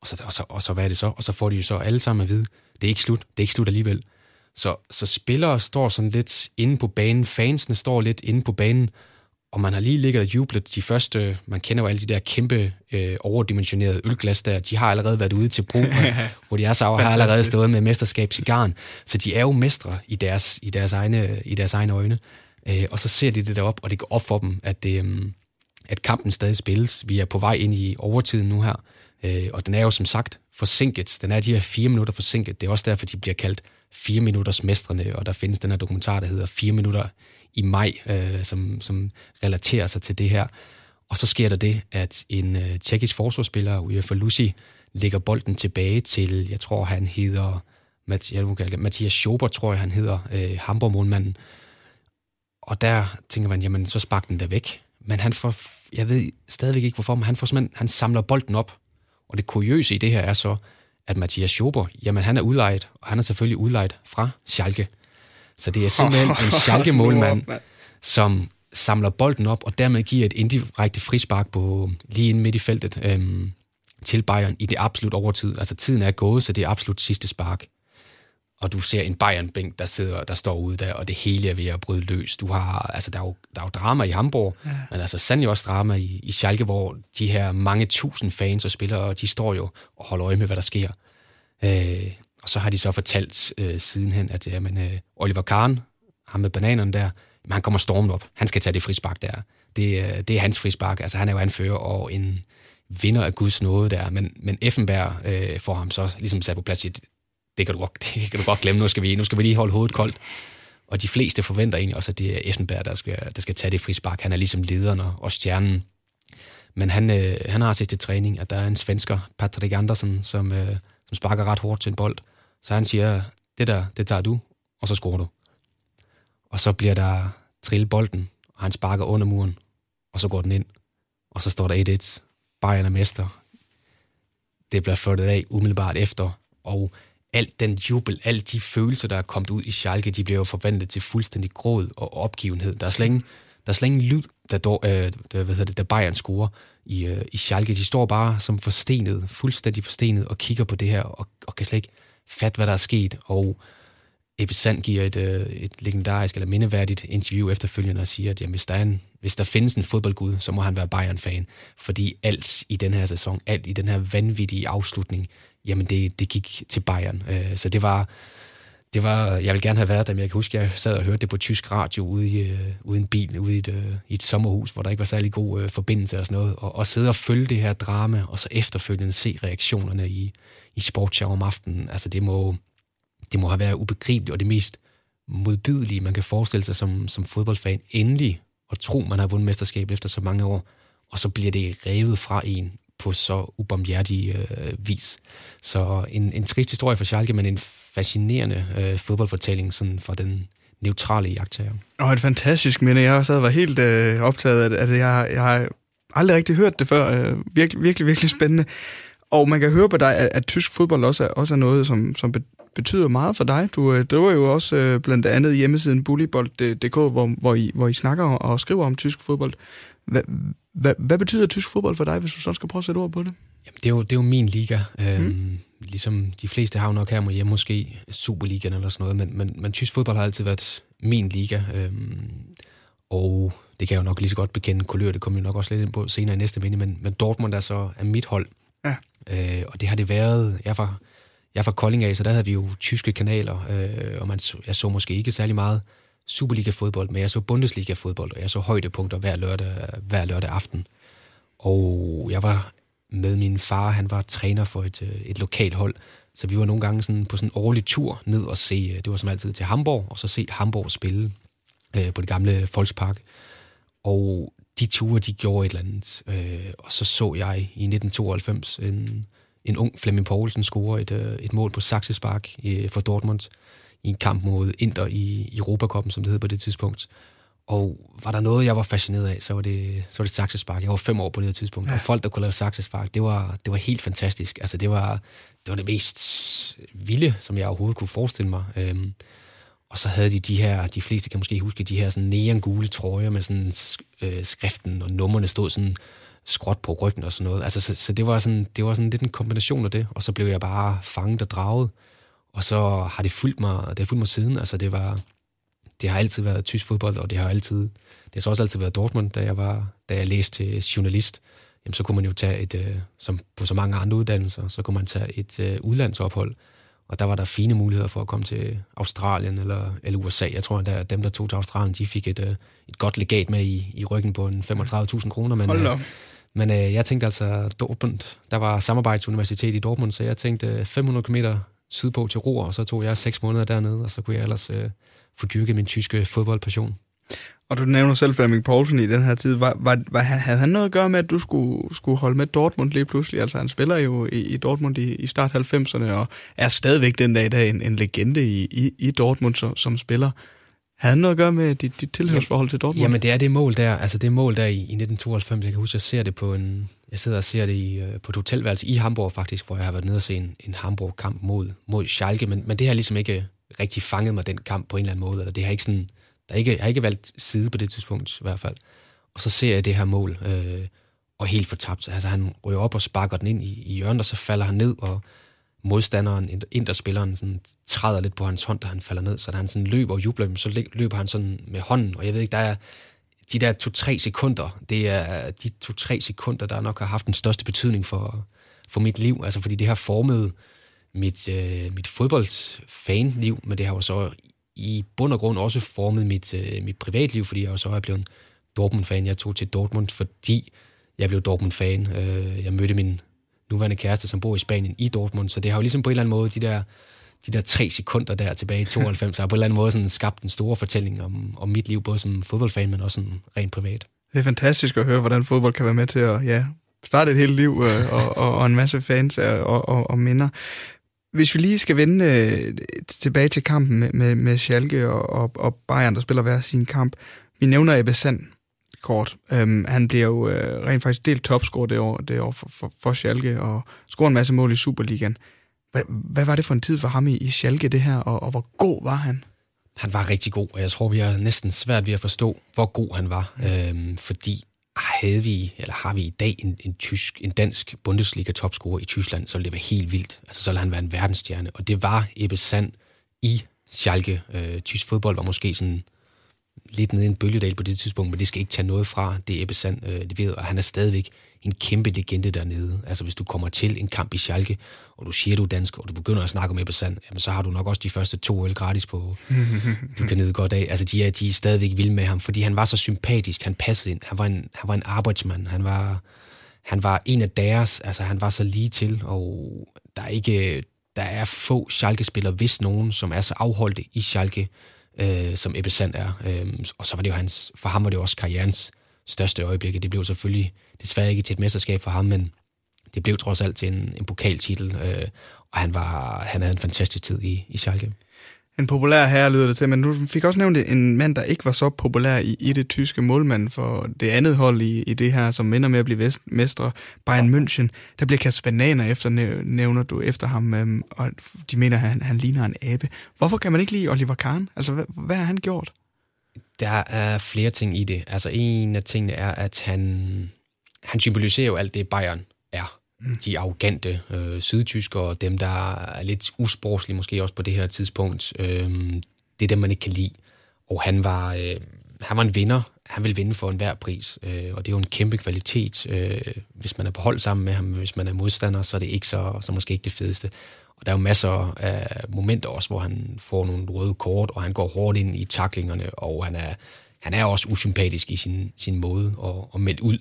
og så, og, så, og så hvad er det så? Og så får de jo så alle sammen at vide, det er ikke slut, det er ikke slut alligevel. Så, så spillere står sådan lidt inde på banen, fansene står lidt inde på banen, og man har lige ligget og jublet de første, man kender jo alle de der kæmpe øh, overdimensionerede ølglas der, de har allerede været ude til brug, [laughs] hvor de er så har allerede stået med mesterskabscigaren, så de er jo mestre i deres, i deres, egne, i deres egne øjne. Øh, og så ser de det derop, og det går op for dem, at, det, øh, at kampen stadig spilles. Vi er på vej ind i overtiden nu her, øh, og den er jo som sagt forsinket. Den er de her fire minutter forsinket. Det er også derfor, de bliver kaldt fire minutters mestrene, og der findes den her dokumentar, der hedder fire minutter i maj, øh, som, som relaterer sig til det her. Og så sker der det, at en øh, tjekkisk forsvarsspiller, Uefa Lucy, lægger bolden tilbage til, jeg tror han hedder, Mathias Schober, tror jeg han hedder, øh, Hamburg-målmanden. Og der tænker man, jamen så spark den der væk. Men han får, jeg ved stadigvæk ikke hvorfor, men han, får han samler bolden op. Og det kuriøse i det her er så, at Mathias Schober, jamen han er udlejet, og han er selvfølgelig udlejet fra Schalke. Så det er simpelthen [laughs] en Schalke-målmand, som samler bolden op, og dermed giver et indirekte frispark på lige inde midt i feltet øhm, til Bayern i det absolut overtid. Altså tiden er gået, så det er absolut sidste spark. Og du ser en Bayern-bænk, der sidder, der står ude der, og det hele er ved at bryde løs. Du har, altså, der, er jo, der er jo drama i Hamburg, ja. men altså sandelig også drama i, i Schalke, hvor de her mange tusind fans og spillere, de står jo og holder øje med, hvad der sker. Øh, og så har de så fortalt øh, sidenhen, at jamen, øh, Oliver Kahn, ham med bananerne der, jamen, han kommer stormen op. Han skal tage det frispark der. Det, øh, det er hans frispark. Altså, han er jo anfører og en vinder af Guds nåde der. Men, men Effenberg øh, får ham så ligesom sat på plads i det kan, du godt, [laughs] det kan du godt glemme. Nu skal, vi, nu skal vi lige holde hovedet koldt. Og de fleste forventer egentlig også, at det er Effenberg, der skal, der skal tage det frispark. Han er ligesom lederen og stjernen. Men han, øh, han har set til træning, at der er en svensker, Patrick Andersen, som, øh, som sparker ret hårdt til en bold. Så han siger, det der, det tager du, og så scorer du. Og så bliver der trillet bolden, og han sparker under muren, og så går den ind. Og så står der 1-1. Bayern er mester. Det bliver flottet af umiddelbart efter, og alt den jubel, alle de følelser, der er kommet ud i Schalke, de bliver jo forvandlet til fuldstændig gråd og opgivenhed. Der er slet ingen, der er slet ingen lyd, der, øh, der, hvad hedder det, der Bayern scorer i, øh, i Schalke. De står bare som forstenet, fuldstændig forstenet, og kigger på det her, og, og kan slet ikke fatte, hvad der er sket. Og Ebbe Sand giver et, øh, et legendarisk eller mindeværdigt interview efterfølgende og siger, at jamen, hvis, der er en, hvis der findes en fodboldgud, så må han være Bayern-fan. Fordi alt i den her sæson, alt i den her vanvittige afslutning, jamen det, det gik til Bayern. Øh, så det var, det var, jeg vil gerne have været der, men jeg kan huske, jeg sad og hørte det på tysk radio ude i, øh, ude i en bil, ude i et, øh, i et sommerhus, hvor der ikke var særlig god øh, forbindelse og sådan noget, og, og sidde og følge det her drama, og så efterfølgende se reaktionerne i, i sportshow om aftenen. Altså det må, det må have været ubegribeligt, og det mest modbydelige, man kan forestille sig som, som fodboldfan, endelig at tro, man har vundet mesterskabet efter så mange år, og så bliver det revet fra en på så ubomhjertig øh, vis. Så en, en trist historie for Schalke, men en fascinerende øh, fodboldfortælling sådan fra den neutrale jagttager. Og et fantastisk minde. Jeg har også været helt øh, optaget af det. Jeg, jeg har aldrig rigtig hørt det før. Øh, virkelig, virkelig, virkelig spændende. Og man kan høre på dig, at, at tysk fodbold også er, også er noget, som, som betyder meget for dig. Du øh, driver jo også øh, blandt andet hjemmesiden bullybold.dk, hvor, hvor, I, hvor I snakker og skriver om tysk fodbold. Hvad, hvad, hvad betyder tysk fodbold for dig, hvis du så skal prøve at sætte ord på det? Jamen, det, er jo, det er jo min liga. Øhm, mm. Ligesom de fleste har jo nok her hjemme måske Superligaen eller sådan noget, men, men, men tysk fodbold har altid været min liga. Øhm, og det kan jeg jo nok lige så godt bekende kulør, det kommer vi nok også lidt ind på senere i næste minde, men, men Dortmund er så er mit hold. Ja. Øh, og det har det været, jeg var, jeg var Kolding af, så der havde vi jo tyske kanaler, øh, og man, jeg så måske ikke særlig meget Superliga-fodbold, men jeg så Bundesliga-fodbold, og jeg så højdepunkter hver lørdag, hver lørdag aften. Og jeg var med min far, han var træner for et, øh, et lokalt hold, så vi var nogle gange sådan på sådan en årlig tur ned og se, øh, det var som altid til Hamburg, og så se Hamburg spille øh, på det gamle Volkspark. Og de ture, de gjorde et eller andet. Øh, og så så jeg i 1992 en, en ung Flemming Poulsen score et, øh, et mål på Saxespark øh, for Dortmund i en kamp mod Inter i Europakoppen, som det hed på det tidspunkt. Og var der noget, jeg var fascineret af, så var det, så var det saksespark. Jeg var fem år på det her tidspunkt. Ja. Og folk, der kunne lave saksespark, det var, det var helt fantastisk. Altså, det var, det var det mest vilde, som jeg overhovedet kunne forestille mig. Øhm, og så havde de de her, de fleste kan måske huske, de her sådan neongule trøjer med sådan øh, skriften, og numrene stod sådan skråt på ryggen og sådan noget. Altså, så, så det, var sådan, det var sådan lidt en kombination af det, og så blev jeg bare fanget og draget. Og så har det fulgt mig, det har fulgt mig siden. Altså, det var, det har altid været tysk fodbold, og det har altid, det har så også altid været Dortmund, da jeg var, da jeg læste til journalist. Jamen, så kunne man jo tage et, øh, som på så mange andre uddannelser, så kunne man tage et øh, udlandsophold, og der var der fine muligheder for at komme til Australien eller, eller USA. Jeg tror, at dem, der tog til Australien, de fik et, øh, et godt legat med i, i ryggen på en 35.000 kroner. Men, Hold øh, men øh, jeg tænkte altså Dortmund. Der var samarbejdsuniversitet i Dortmund, så jeg tænkte 500 km sydpå til Ruhr, og så tog jeg seks måneder dernede, og så kunne jeg ellers øh, få dyrket min tyske fodboldpassion. Og du nævner selv Flemming Poulsen i den her tid. Var, var, var, havde han noget at gøre med, at du skulle, skulle holde med Dortmund lige pludselig? Altså han spiller jo i, i Dortmund i, i start 90'erne, og er stadigvæk den dag i dag en, en legende i, i, i Dortmund som, som spiller. Havde han noget at gøre med dit, dit tilhørsforhold til Dortmund? Jamen det er det mål der, altså det mål der i, i 1992. Jeg kan huske, jeg ser det på en, jeg sidder og ser det i, øh, på et hotelværelse i Hamburg faktisk, hvor jeg har været nede og se en, en Hamburg-kamp mod, mod Schalke, men, men det har ligesom ikke rigtig fanget mig, den kamp på en eller anden måde, eller det har ikke sådan, der ikke, jeg har ikke valgt side på det tidspunkt i hvert fald. Og så ser jeg det her mål, øh, og helt fortabt. Altså han ryger op og sparker den ind i, i hjørnet, og så falder han ned, og modstanderen, interspilleren, sådan, træder lidt på hans hånd, da han falder ned. Så da han sådan løber og jubler, så løber han sådan med hånden, og jeg ved ikke, der er de der to-tre sekunder, det er de to-tre sekunder, der nok har haft den største betydning for, for mit liv. Altså fordi det har formet mit, øh, mit fodboldfanliv, men det har jo så i bund og grund også formet mit, øh, mit privatliv, fordi jeg jo så er blevet Dortmund-fan. Jeg tog til Dortmund, fordi jeg blev Dortmund-fan. Øh, jeg mødte min nuværende kæreste, som bor i Spanien, i Dortmund, så det har jo ligesom på en eller anden måde de der, de der tre sekunder der tilbage i 92, har på en eller anden måde sådan skabt en stor fortælling om, om mit liv, både som fodboldfan, men også sådan rent privat. Det er fantastisk at høre, hvordan fodbold kan være med til at ja, starte et helt liv øh, og, og, og en masse fans og, og, og minder. Hvis vi lige skal vende øh, tilbage til kampen med, med, med Schalke og, og, og Bayern, der spiller hver sin kamp. Vi nævner Ebbe Sand kort. Øhm, han bliver jo øh, rent faktisk delt topscorer det år, det år for, for, for Schalke og scorer en masse mål i Superligaen. Hvad, hvad var det for en tid for ham i, i Schalke, det her, og, og hvor god var han? Han var rigtig god, og jeg tror, vi har næsten svært ved at forstå, hvor god han var. Ja. Øhm, fordi havde vi, eller har vi i dag en, en, tysk, en dansk Bundesliga-topscorer i Tyskland, så ville det være helt vildt. Altså, så ville han være en verdensstjerne. Og det var Ebbe Sand i Schalke. Øh, tysk fodbold var måske sådan lidt nede i en bølgedal på det tidspunkt, men det skal ikke tage noget fra det Ebbe Sand øh, leverede, og han er stadigvæk en kæmpe legende dernede. Altså hvis du kommer til en kamp i Schalke, og du siger, du er dansk, og du begynder at snakke om Ebbe Sand, jamen, så har du nok også de første to øl gratis på, du kan nyde godt af. Altså de er, de er stadigvæk vilde med ham, fordi han var så sympatisk, han passede ind, han var en, han var en arbejdsmand, han var, han var en af deres, altså han var så lige til, og der er ikke, der er få Schalke-spillere, hvis nogen, som er så afholdte i Schalke, øh, som Ebbe Sand er. Øh, og så var det jo hans, for ham var det jo også karrierens største øjeblikke. Det blev selvfølgelig desværre ikke til et mesterskab for ham, men det blev trods alt til en, en pokaltitel, øh, og han, var, han havde en fantastisk tid i, i Schalke. En populær herre lyder det til, men du fik også nævnt en mand, der ikke var så populær i, i det tyske målmand for det andet hold i, i det her, som minder med at blive vest, mestre, Bayern München. Der bliver kastet bananer efter, nævner du efter ham, øhm, og de mener, at han, han ligner en abe. Hvorfor kan man ikke lide Oliver Kahn? Altså, hvad, hvad har han gjort? Der er flere ting i det. Altså, en af tingene er, at han, han symboliserer jo alt det, Bayern er de arrogante øh, sydtyskere, dem, der er lidt usportslige måske også på det her tidspunkt. Øh, det er dem, man ikke kan lide. Og han var, øh, han var en vinder. Han vil vinde for enhver pris, øh, og det er jo en kæmpe kvalitet. Øh, hvis man er på hold sammen med ham, hvis man er modstander, så er det ikke så, så måske ikke det fedeste. Og der er jo masser af momenter også, hvor han får nogle røde kort, og han går hårdt ind i taklingerne, og han er, han er også usympatisk i sin, sin måde at, at melde ud.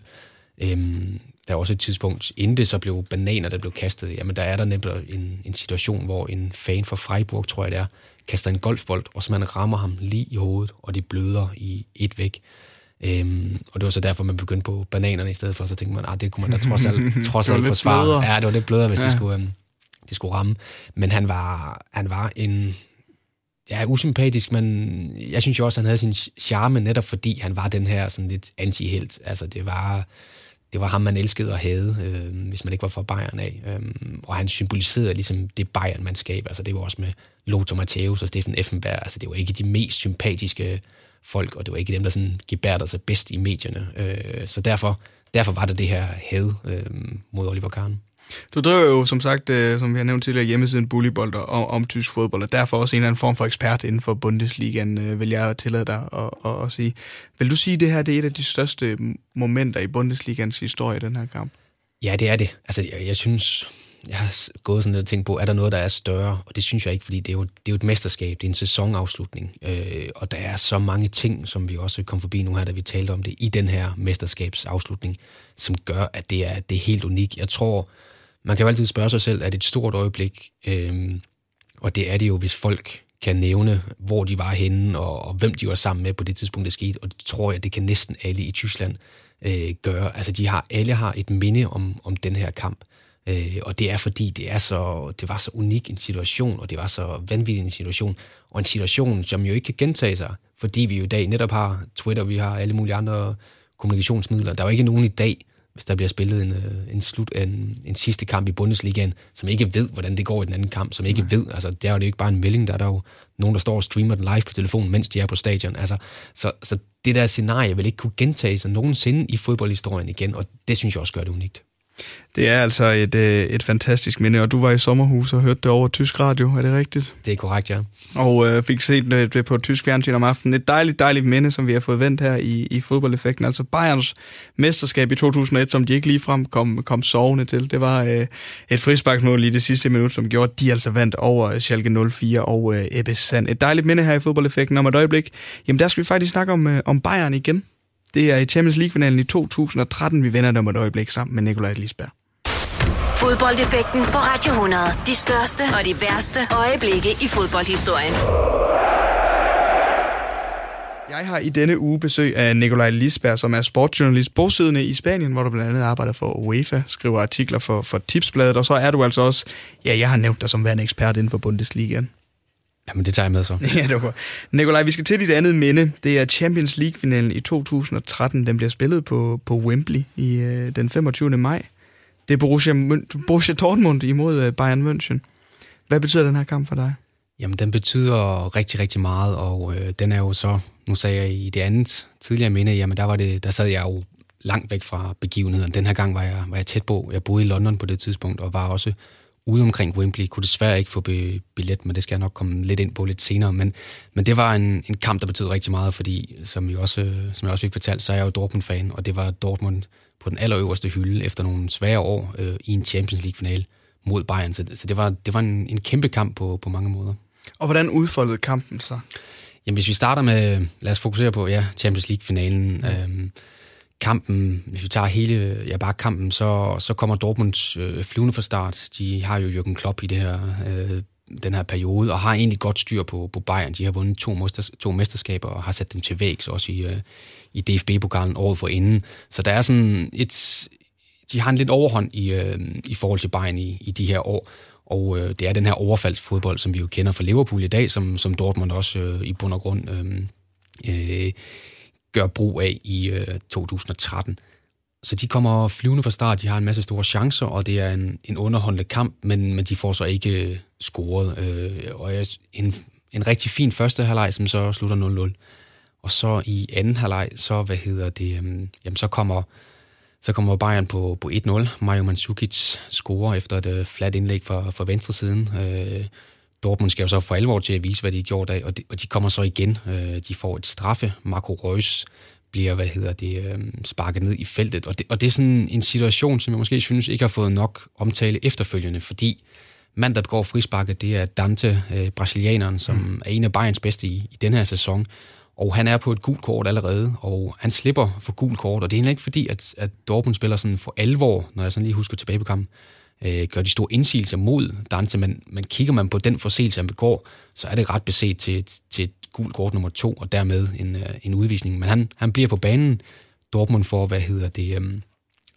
Øhm, der er også et tidspunkt, inden det så blev bananer, der blev kastet, jamen der er der nemlig en, en situation, hvor en fan fra Freiburg, tror jeg det er, kaster en golfbold, og så man rammer ham lige i hovedet, og det bløder i et væk. Øhm, og det var så derfor, man begyndte på bananerne i stedet for, så tænkte man, at det kunne man da trods alt, [laughs] trods alt forsvare. Ja, det var lidt blødere, hvis ja. det, skulle, øhm, det skulle ramme. Men han var, han var en, ja, usympatisk, men jeg synes jo også, han havde sin charme, netop fordi han var den her sådan lidt anti-helt. Altså, det var det var ham, man elskede og havde, øh, hvis man ikke var fra Bayern af. Øh, og han symboliserede ligesom det Bayern-mandskab. Altså det var også med Lothar Matthäus og Steffen Effenberg. Altså det var ikke de mest sympatiske folk, og det var ikke dem, der sådan gebærte sig bedst i medierne. Øh, så derfor, derfor var det det her had øh, mod Oliver Kahn. Du driver jo, som sagt, øh, som vi har nævnt tidligere, hjemmesiden Bullybold om, om tysk fodbold, og derfor også en eller anden form for ekspert inden for Bundesligaen, øh, vil jeg tillade dig at, at, at sige. Vil du sige, at det her det er et af de største momenter i Bundesligaens historie, den her kamp? Ja, det er det. Altså, jeg, jeg synes, jeg har gået sådan lidt og tænkt på, er der noget, der er større? Og det synes jeg ikke, fordi det er jo, det er jo et mesterskab, det er en sæsonafslutning. Øh, og der er så mange ting, som vi også kom forbi nu her, da vi talte om det, i den her mesterskabsafslutning, som gør, at det er, det er helt unikt. Jeg tror, man kan jo altid spørge sig selv, er det et stort øjeblik? Øhm, og det er det jo, hvis folk kan nævne, hvor de var henne, og, og hvem de var sammen med på det tidspunkt, det skete. Og det tror jeg, det kan næsten alle i Tyskland øh, gøre. Altså, de har, alle har et minde om, om den her kamp. Øh, og det er fordi, det, er så, det var så unik en situation, og det var så vanvittig en situation. Og en situation, som jo ikke kan gentage sig, fordi vi jo i dag netop har Twitter, vi har alle mulige andre kommunikationsmidler. Der er jo ikke nogen i dag, hvis der bliver spillet en, øh, en, slut, en, en sidste kamp i Bundesligaen, som ikke ved, hvordan det går i den anden kamp, som ikke Nej. ved, altså der er jo det ikke bare en melding, der er der jo nogen, der står og streamer den live på telefonen, mens de er på stadion. Altså, så, så det der scenarie vil ikke kunne gentage sig nogensinde i fodboldhistorien igen, og det synes jeg også gør det unikt. Det er altså et, øh, et fantastisk minde, og du var i sommerhus og hørte det over tysk radio, er det rigtigt? Det er korrekt, ja. Og øh, fik set det på tysk fjernsyn om aftenen. Et dejligt, dejligt minde, som vi har fået vendt her i, i fodboldeffekten. Altså Bayerns mesterskab i 2001, som de ikke ligefrem kom, kom sovende til. Det var øh, et frisparksmål i det sidste minut, som gjorde, at de altså vandt over Schalke 04 og øh, Ebbe Sand. Et dejligt minde her i fodboldeffekten. Om et øjeblik, jamen der skal vi faktisk snakke om, øh, om Bayern igen. Det er i Champions League-finalen i 2013, vi vender dem et øjeblik sammen med Nikolaj Lisberg. Fodboldeffekten på Radio 100. De største og de værste øjeblikke i fodboldhistorien. Jeg har i denne uge besøg af Nikolaj Lisberg, som er sportsjournalist bosiddende i Spanien, hvor du blandt andet arbejder for UEFA, skriver artikler for, for Tipsbladet, og så er du altså også, ja, jeg har nævnt dig som værende ekspert inden for Bundesligaen. Jamen, det tager jeg med så. [laughs] ja, det var Nikolaj, vi skal til dit andet minde. Det er Champions League-finalen i 2013. Den bliver spillet på, på Wembley i øh, den 25. maj. Det er Borussia, Borussia Dortmund imod øh, Bayern München. Hvad betyder den her kamp for dig? Jamen, den betyder rigtig, rigtig meget, og øh, den er jo så, nu sagde jeg i det andet tidligere minde, jamen der, var det, der sad jeg jo langt væk fra begivenheden. Den her gang var jeg, var jeg tæt på. Jeg boede i London på det tidspunkt, og var også ude omkring Wembley. Kunne desværre ikke få billet, men det skal jeg nok komme lidt ind på lidt senere. Men, men det var en, en kamp, der betød rigtig meget, fordi som jeg også, som jeg også fik fortalt, så er jeg jo Dortmund-fan, og det var Dortmund på den allerøverste hylde efter nogle svære år øh, i en Champions League-finale mod Bayern. Så, så det var, det var en, en kæmpe kamp på, på mange måder. Og hvordan udfoldede kampen så? Jamen hvis vi starter med, lad os fokusere på ja, Champions League-finalen. Ja. Øhm, kampen, hvis vi tager hele, ja bare kampen, så, så kommer Dortmund øh, flyvende fra start. De har jo Jürgen Klopp i det her, øh, den her periode, og har egentlig godt styr på, på Bayern. De har vundet to, mesters, to mesterskaber og har sat dem til vægs også i, øh, i DFB-pokalen året for inden. Så der er sådan et, de har en lidt overhånd i, øh, i forhold til Bayern i, i de her år. Og øh, det er den her overfaldsfodbold, som vi jo kender fra Liverpool i dag, som, som Dortmund også øh, i bund og grund øh, øh, gør brug af i øh, 2013. Så de kommer flyvende fra start, de har en masse store chancer, og det er en, en underholdende kamp, men, men de får så ikke øh, scoret. Øh, og en, en rigtig fin første halvleg, som så slutter 0-0. Og så i anden halvleg, så, hvad hedder det, øh, jamen så kommer, så kommer Bayern på, på 1-0. Mario Mandzukic scorer efter et øh, flat indlæg fra, fra venstre siden. Øh, Dortmund skal jo så for alvor til at vise, hvad de har gjort af, og de, og de kommer så igen. Øh, de får et straffe. Marco Reus bliver, hvad hedder det, øh, sparket ned i feltet. Og det, og det er sådan en situation, som jeg måske synes ikke har fået nok omtale efterfølgende, fordi mand, der begår frisparket, det er Dante, øh, brasilianeren, som mm. er en af Bayerns bedste i, i den her sæson. Og han er på et gult kort allerede, og han slipper for gult kort, og det er egentlig ikke fordi, at, at Dortmund spiller sådan for alvor, når jeg sådan lige husker tilbage på kampen, øh, gør de store indsigelser mod Dante, men, men kigger man på den forseelse, han begår, så er det ret beset til, til et gult kort nummer to, og dermed en, øh, en udvisning. Men han, han bliver på banen. Dortmund får, hvad hedder det, øh,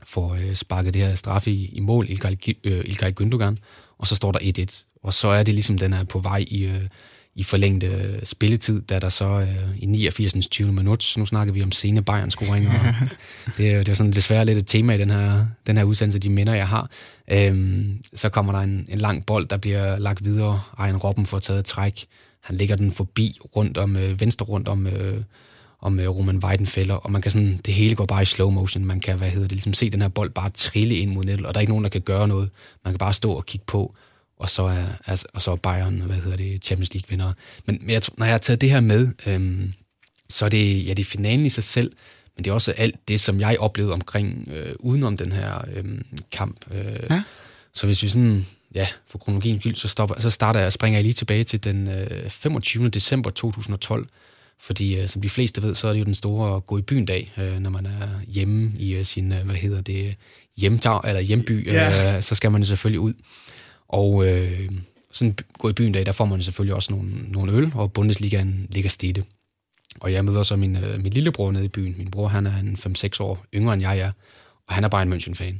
får øh, sparket det her straffe i, i mål, Ilkay, øh, Ilkay Gündogan, og så står der 1-1. Og så er det ligesom, den er på vej i, øh, i forlængte øh, spilletid, da der så øh, i 89. 20. minut, nu snakker vi om sene Bayern-scoring, og det, [laughs] det er sådan desværre lidt et tema i den her, den her udsendelse, de minder, jeg har. Øhm, så kommer der en, en lang bold, der bliver lagt videre, Ejen Robben får taget træk, han lægger den forbi rundt om, øh, venstre rundt om, øh, om øh, Roman Weidenfeller, og man kan sådan, det hele går bare i slow motion, man kan, hvad hedder det, ligesom se den her bold bare trille ind mod nettet, og der er ikke nogen, der kan gøre noget, man kan bare stå og kigge på, og så er, altså, og så er Bayern, hvad hedder det, Champions League vinder. Men, men jeg, når jeg har taget det her med, øhm, så er det, ja, det er finalen i sig selv, men det er også alt det, som jeg oplevede omkring, øh, udenom den her øh, kamp. Øh, ja. Så hvis vi sådan, ja, for kronologien skyld, så, stopper, så starter jeg, springer jeg lige tilbage til den øh, 25. december 2012, fordi øh, som de fleste ved, så er det jo den store gå i byen dag, øh, når man er hjemme i øh, sin, øh, hvad hedder det, hjemdag, eller hjemby, yeah. øh, så skal man selvfølgelig ud. Og øh, sådan gå i byen dag, der får man selvfølgelig også nogle, nogle øl, og Bundesligaen ligger stille. Og jeg møder så min, øh, min lillebror nede i byen. Min bror, han er en 5-6 år yngre end jeg er, og han er bare en München-fan.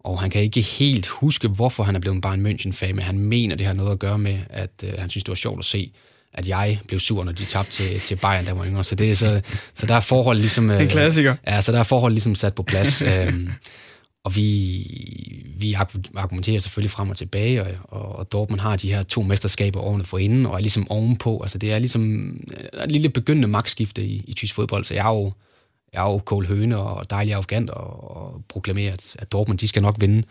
Og han kan ikke helt huske, hvorfor han er blevet bare en München-fan, men han mener, det har noget at gøre med, at øh, han synes, det var sjovt at se, at jeg blev sur, når de tabte til, [laughs] til Bayern, der var yngre. Så, det er så, så der er forhold ligesom... Øh, en klassiker. Ja, så der er forhold ligesom sat på plads. [laughs] øh, og vi, vi argumenterer selvfølgelig frem og tilbage, og, og Dortmund har de her to mesterskaber årene for inden, og er ligesom ovenpå. Altså det er ligesom øh, et lille begyndende magtskifte i, i tysk fodbold, så jeg er jo, jeg er jo Kål Høne og dejlig arrogant og, og proklamerer, at, at Dortmund de skal nok vinde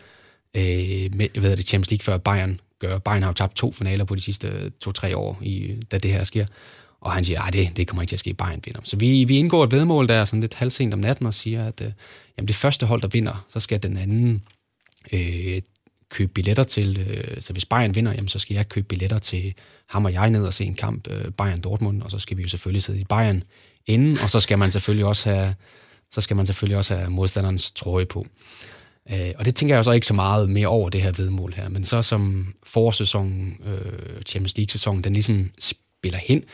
øh, med, hvad det, Champions League før Bayern gør. Bayern har jo tabt to finaler på de sidste to-tre år, i, da det her sker. Og han siger, at det, det kommer ikke til at ske, Bayern vinder. Så vi, vi indgår et vedmål der sådan lidt halvsent om natten og siger, at øh, jamen det første hold, der vinder, så skal den anden øh, købe billetter til, øh, så hvis Bayern vinder, jamen så skal jeg købe billetter til ham og jeg ned og se en kamp, øh, Bayern-Dortmund, og så skal vi jo selvfølgelig sidde i Bayern inden, og så skal man selvfølgelig også have, så skal man selvfølgelig også have modstanderens trøje på. Øh, og det tænker jeg så ikke så meget mere over det her vedmål her, men så som forårssæsonen, øh, Champions League-sæsonen, den ligesom spiller hen,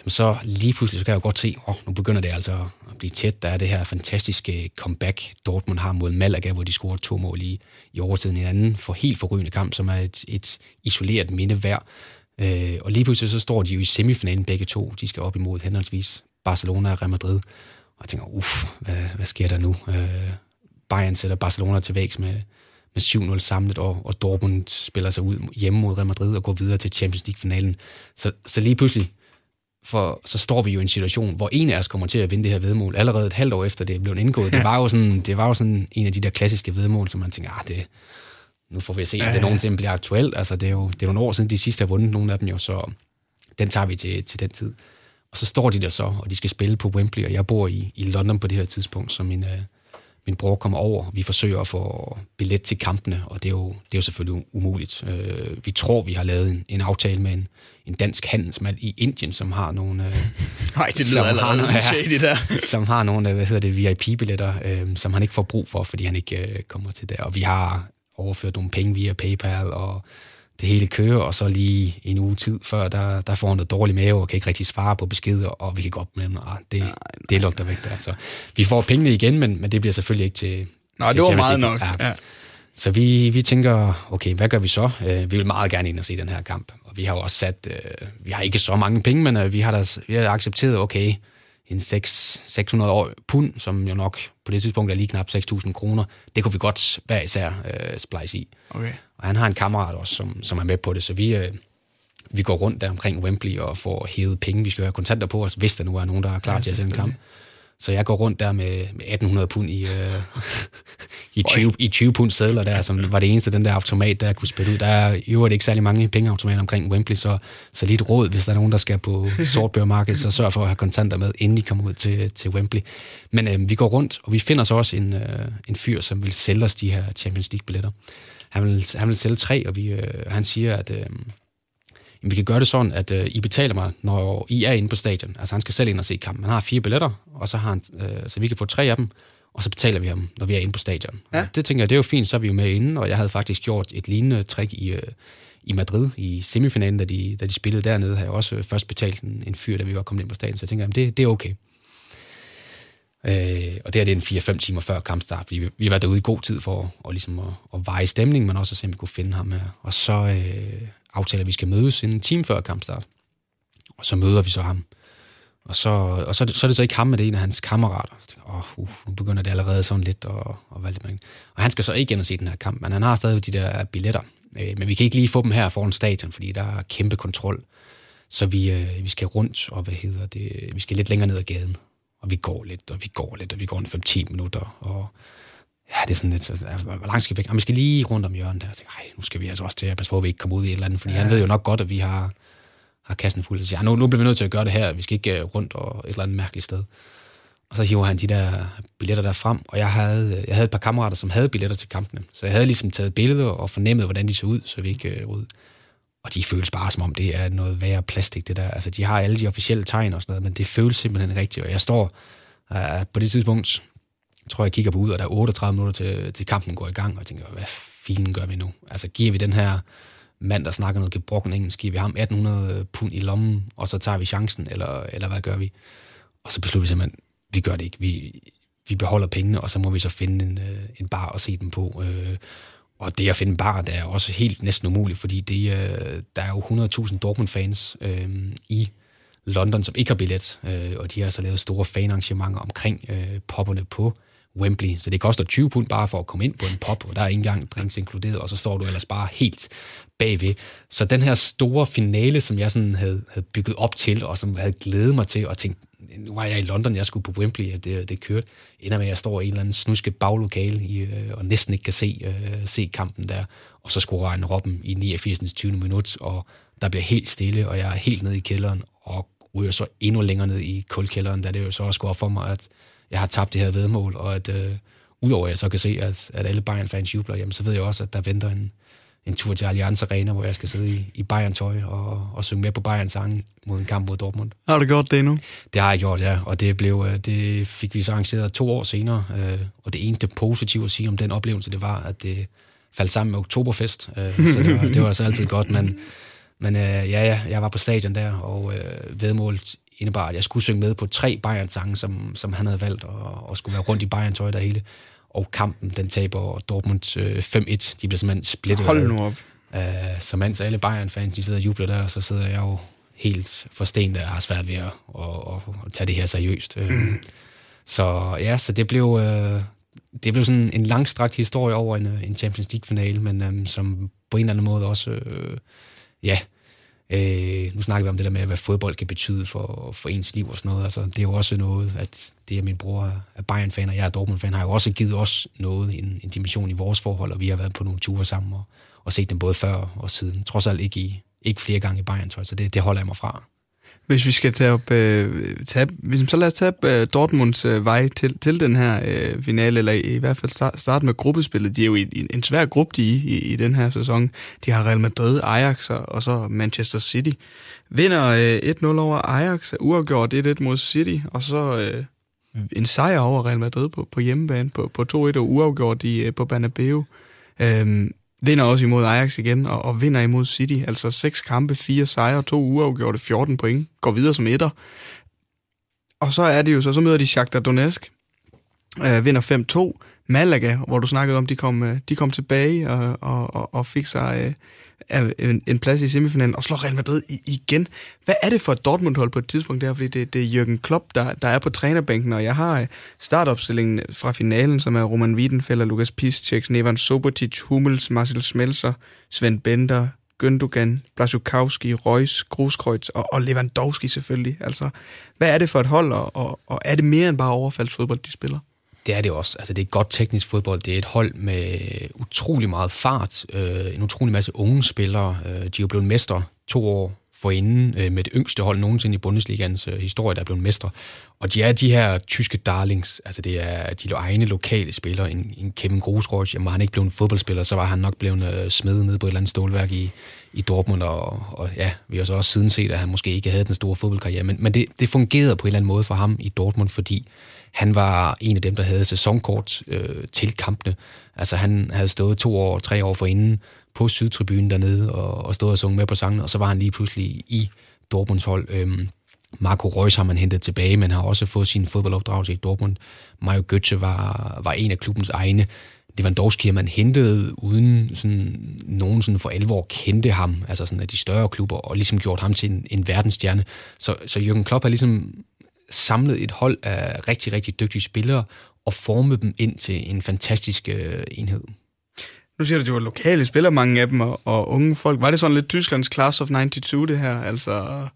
jamen så lige pludselig så kan jeg jo godt se, åh, oh, nu begynder det altså at blive tæt. Der er det her fantastiske comeback, Dortmund har mod Malaga, hvor de scorer to mål i, i overtiden i en anden for helt forrygende kamp, som er et, et isoleret minde værd. Øh, og lige pludselig så står de jo i semifinalen begge to. De skal op imod henholdsvis Barcelona og Real Madrid. Og jeg tænker, uff, hvad, hvad sker der nu? Øh, Bayern sætter Barcelona til vægs med, med 7-0 samlet, og, og Dortmund spiller sig ud hjemme mod Real Madrid og går videre til Champions League-finalen. Så, så lige pludselig, for så står vi jo i en situation, hvor en af os kommer til at vinde det her vedmål allerede et halvt år efter det er blevet indgået. Det var jo sådan, det var jo sådan en af de der klassiske vedmål, som man tænker, ah, det, nu får vi at se, at det nogensinde bliver aktuelt. Altså, det er jo det er nogle år siden, de sidste har vundet nogle af dem jo, så den tager vi til, til den tid. Og så står de der så, og de skal spille på Wembley, og jeg bor i, i London på det her tidspunkt, så min, øh, min bror kommer over. Vi forsøger at få billet til kampene, og det er jo, det er jo selvfølgelig umuligt. Øh, vi tror, vi har lavet en, en aftale med en, en dansk handelsmand i Indien, som har nogle... Øh, [laughs] Nej, det lyder allerede har, [laughs] shady der. [laughs] som har nogle, hvad hedder det, VIP-billetter, øh, som han ikke får brug for, fordi han ikke øh, kommer til der. Og vi har overført nogle penge via PayPal, og det hele kører, og så lige en uge tid før, der, der får han noget dårlig mave, og kan ikke rigtig svare på beskeder, og vi kan godt med ah, det, nej, nej. det lugter væk der. Så vi får pengene igen, men, men det bliver selvfølgelig ikke til... Nej, det var meget nok. Ja. Ja. Så vi, vi tænker, okay, hvad gør vi så? Øh, vi vil meget gerne ind og se den her kamp. Og vi har jo også sat, øh, vi har ikke så mange penge, men øh, vi, har da, vi har accepteret, okay, en 6, 600 år pund, som jo nok på det tidspunkt er lige knap 6.000 kroner, det kunne vi godt hver især øh, splice i. Okay. Og han har en kammerat også, som, som er med på det, så vi, øh, vi går rundt der omkring Wembley og får hævet penge. Vi skal have kontanter på os, hvis der nu er nogen, der er klar ja, til at sende en kamp. Så jeg går rundt der med, med 1800 pund i, øh, [laughs] i, 20, i 20 pund sædler der, som var det eneste, den der automat, der kunne spille ud. Der er i øvrigt ikke særlig mange pengeautomater omkring Wembley, så, så lige et råd, hvis der er nogen, der skal på [laughs] sortbørmarkedet, så sørg for at have kontanter med, inden de kommer ud til, til Wembley. Men øh, vi går rundt, og vi finder så også en, øh, en fyr, som vil sælge os de her Champions League-billetter. Han vil, han vil sælge tre, og vi, øh, han siger, at... Øh, vi kan gøre det sådan, at øh, I betaler mig, når I er inde på stadion. Altså, han skal selv ind og se kampen. Han har fire billetter, og så har han, øh, så vi kan få tre af dem, og så betaler vi ham, når vi er inde på stadion. Ja. det tænker jeg, det er jo fint, så er vi jo med inde, og jeg havde faktisk gjort et lignende trick i, øh, i Madrid i semifinalen, da de, da de spillede dernede, havde jeg også først betalt en, en fyr, da vi var kommet ind på stadion, så jeg tænker, jamen, det, det er okay. Øh, og det er det en 4-5 timer før kampstart, fordi vi, vi var derude i god tid for at, ligesom at, at veje stemningen, men også at se, om vi kunne finde ham her. Og så øh, aftaler, at vi skal mødes en time før kampstart. Og så møder vi så ham. Og så, og så, så er det så ikke ham, men det er en af hans kammerater. Åh, oh, uh, nu begynder det allerede sådan lidt at, at være lidt Og han skal så ikke ind og se den her kamp, men han har stadig de der billetter. Øh, men vi kan ikke lige få dem her foran stadion, fordi der er kæmpe kontrol. Så vi, øh, vi skal rundt, og hvad hedder det, vi skal lidt længere ned ad gaden. Og vi går lidt, og vi går lidt, og vi går en 5-10 minutter, og ja, det er sådan lidt, så, hvor langt skal vi væk? Og vi skal lige rundt om hjørnet der. Jeg tænker, nu skal vi altså også til at passe på, at vi ikke kommer ud i et eller andet, fordi ja. han ved jo nok godt, at vi har, har kassen fuld. Så siger, ja, nu, nu bliver vi nødt til at gøre det her. Vi skal ikke uh, rundt og et eller andet mærkeligt sted. Og så hiver han de der billetter der frem, og jeg havde, jeg havde et par kammerater, som havde billetter til kampene. Så jeg havde ligesom taget billeder og fornemmet, hvordan de så ud, så vi ikke uh, ud. Og de føles bare som om, det er noget værre plastik, det der. Altså, de har alle de officielle tegn og sådan noget, men det føles simpelthen rigtigt. Og jeg står uh, på det tidspunkt, tror, jeg kigger på ud, og der er 38 minutter til, til kampen går i gang, og jeg tænker, hvad filen gør vi nu? Altså, giver vi den her mand, der snakker noget gebrokken engelsk, giver vi ham 1800 pund i lommen, og så tager vi chancen, eller, eller hvad gør vi? Og så beslutter vi simpelthen, vi gør det ikke. Vi, vi beholder pengene, og så må vi så finde en, øh, en bar og se dem på. Øh, og det at finde en bar, der er også helt næsten umuligt, fordi det, øh, der er jo 100.000 Dortmund-fans øh, i London, som ikke har billet, øh, og de har så lavet store fanarrangementer omkring øh, popperne på Wembley. Så det koster 20 pund bare for at komme ind på en pop, og der er ikke engang drinks inkluderet, og så står du ellers bare helt bagved. Så den her store finale, som jeg sådan havde, havde bygget op til, og som jeg havde glædet mig til, og tænkt, nu var jeg i London, jeg skulle på Wembley, og det, det kørte, ender med, at jeg står i en eller anden snuske baglokale i, øh, og næsten ikke kan se, øh, se kampen der, og så skulle en Robben i 89. 20. minut, og der bliver helt stille, og jeg er helt nede i kælderen, og ryger så endnu længere ned i kuldkælderen, da det jo så også går op for mig, at jeg har tabt det her vedmål, og at øh, udover at jeg så kan se, at, at alle Bayern-fans jubler, jamen, så ved jeg også, at der venter en, en tur til Allianz Arena, hvor jeg skal sidde i, i Bayern-tøj og, og synge med på Bayern sang mod en kamp mod Dortmund. Har du gjort det nu? Det har jeg gjort, ja. Og det, blev, øh, det fik vi så arrangeret to år senere. Øh, og det eneste positive at sige om den oplevelse, det var, at det faldt sammen med Oktoberfest. Øh, så det var, det var så altid godt. Men, men ja, ja, jeg var på stadion der, og vedmålet indebar, at jeg skulle synge med på tre Bayern-sange, som, som han havde valgt, og, og skulle være rundt i Bayern-tøj der hele. Og kampen, den taber Dortmund øh, 5-1. De bliver simpelthen splittet. Hold nu op. Øh, så mens alle Bayern-fans, de sidder og jubler der, så sidder jeg jo helt forstenet, og har svært ved at, at, at, at tage det her seriøst. Øh, [clears throat] så ja, så det blev, øh, det blev sådan en langstrakt historie over en, en Champions League-finale, men øh, som på en eller anden måde også, øh, ja, Øh, Øh, nu snakker vi om det der med, hvad fodbold kan betyde for, for ens liv og sådan noget. Altså, det er jo også noget, at det, at min bror er Bayern-fan, og jeg er Dortmund-fan, har jo også givet os noget, en, en dimension i vores forhold, og vi har været på nogle ture sammen og, og set dem både før og siden. Trods alt ikke, i, ikke flere gange i Bayern, så det, det holder jeg mig fra. Hvis vi skal tage op, øh, tage, hvis, så lad os tage øh, Dortmunds øh, vej til, til den her øh, finale, eller i, i hvert fald start, starte med gruppespillet. De er jo i, i en svær gruppe, de i, i, i den her sæson. De har Real Madrid, Ajax og, og så Manchester City. Vinder øh, 1-0 over Ajax, uafgjort 1-1 mod City, og så øh, en sejr over Real Madrid på, på hjemmebane på, på 2-1 og uafgjort i, øh, på Banabeo. Øh, vinder også imod Ajax igen, og, og vinder imod City. Altså seks kampe, fire sejre, to uafgjorte, 14 point. Går videre som etter. Og så er det jo så, så møder de Shakhtar Donetsk, øh, vinder 5-2, Malaga, hvor du snakkede om, de kom, øh, de kom tilbage og, og, og, og fik sig øh, en, en plads i semifinalen og slår Real Madrid igen. Hvad er det for et Dortmund-hold på et tidspunkt der? Fordi det, det er Jürgen Klopp, der, der er på trænerbænken, og jeg har øh, startopstillingen fra finalen, som er Roman Wiedenfeller, Lukas Piszczek, Nevan Sobotic, Hummels, Marcel Smelser, Sven Bender, Gündogan, Blasukowski, Reus, Gruskreutz og, og Lewandowski selvfølgelig. Altså, hvad er det for et hold, og, og, og er det mere end bare overfaldsfodbold, de spiller? Det er det også. Altså, det er godt teknisk fodbold. Det er et hold med utrolig meget fart. Øh, en utrolig masse unge spillere. Øh, de er jo blevet mestre to år forinden øh, med det yngste hold nogensinde i Bundesligans øh, historie, der er blevet mestre. Og de er de her tyske darlings. Altså, det er de egne lokale spillere. En, en Kevin Grosroch, jamen, var han ikke blevet en fodboldspiller, så var han nok blevet øh, smedet ned på et eller andet stålværk i, i Dortmund. Og, og ja, vi har så også siden set, at han måske ikke havde den store fodboldkarriere. Men, men det, det fungerede på en eller anden måde for ham i Dortmund, fordi han var en af dem, der havde sæsonkort øh, til kampene. Altså han havde stået to år, tre år forinden på Sydtribunen dernede og, og stået og sunget med på sangen, og så var han lige pludselig i Dortmunds hold. Øhm, Marco Reus har man hentet tilbage, men har også fået sin fodboldopdragelse i Dortmund. Mario Götze var, var en af klubbens egne. Lewandowski har man hentet uden sådan, nogen sådan for alvor kendte ham, altså sådan af de større klubber, og ligesom gjort ham til en, en verdensstjerne. Så, så Jürgen Klopp har ligesom samlet et hold af rigtig, rigtig dygtige spillere og formet dem ind til en fantastisk øh, enhed. Nu siger du, at det var lokale spillere, mange af dem, og, og unge folk. Var det sådan lidt Tysklands Class of 92, det her? Altså...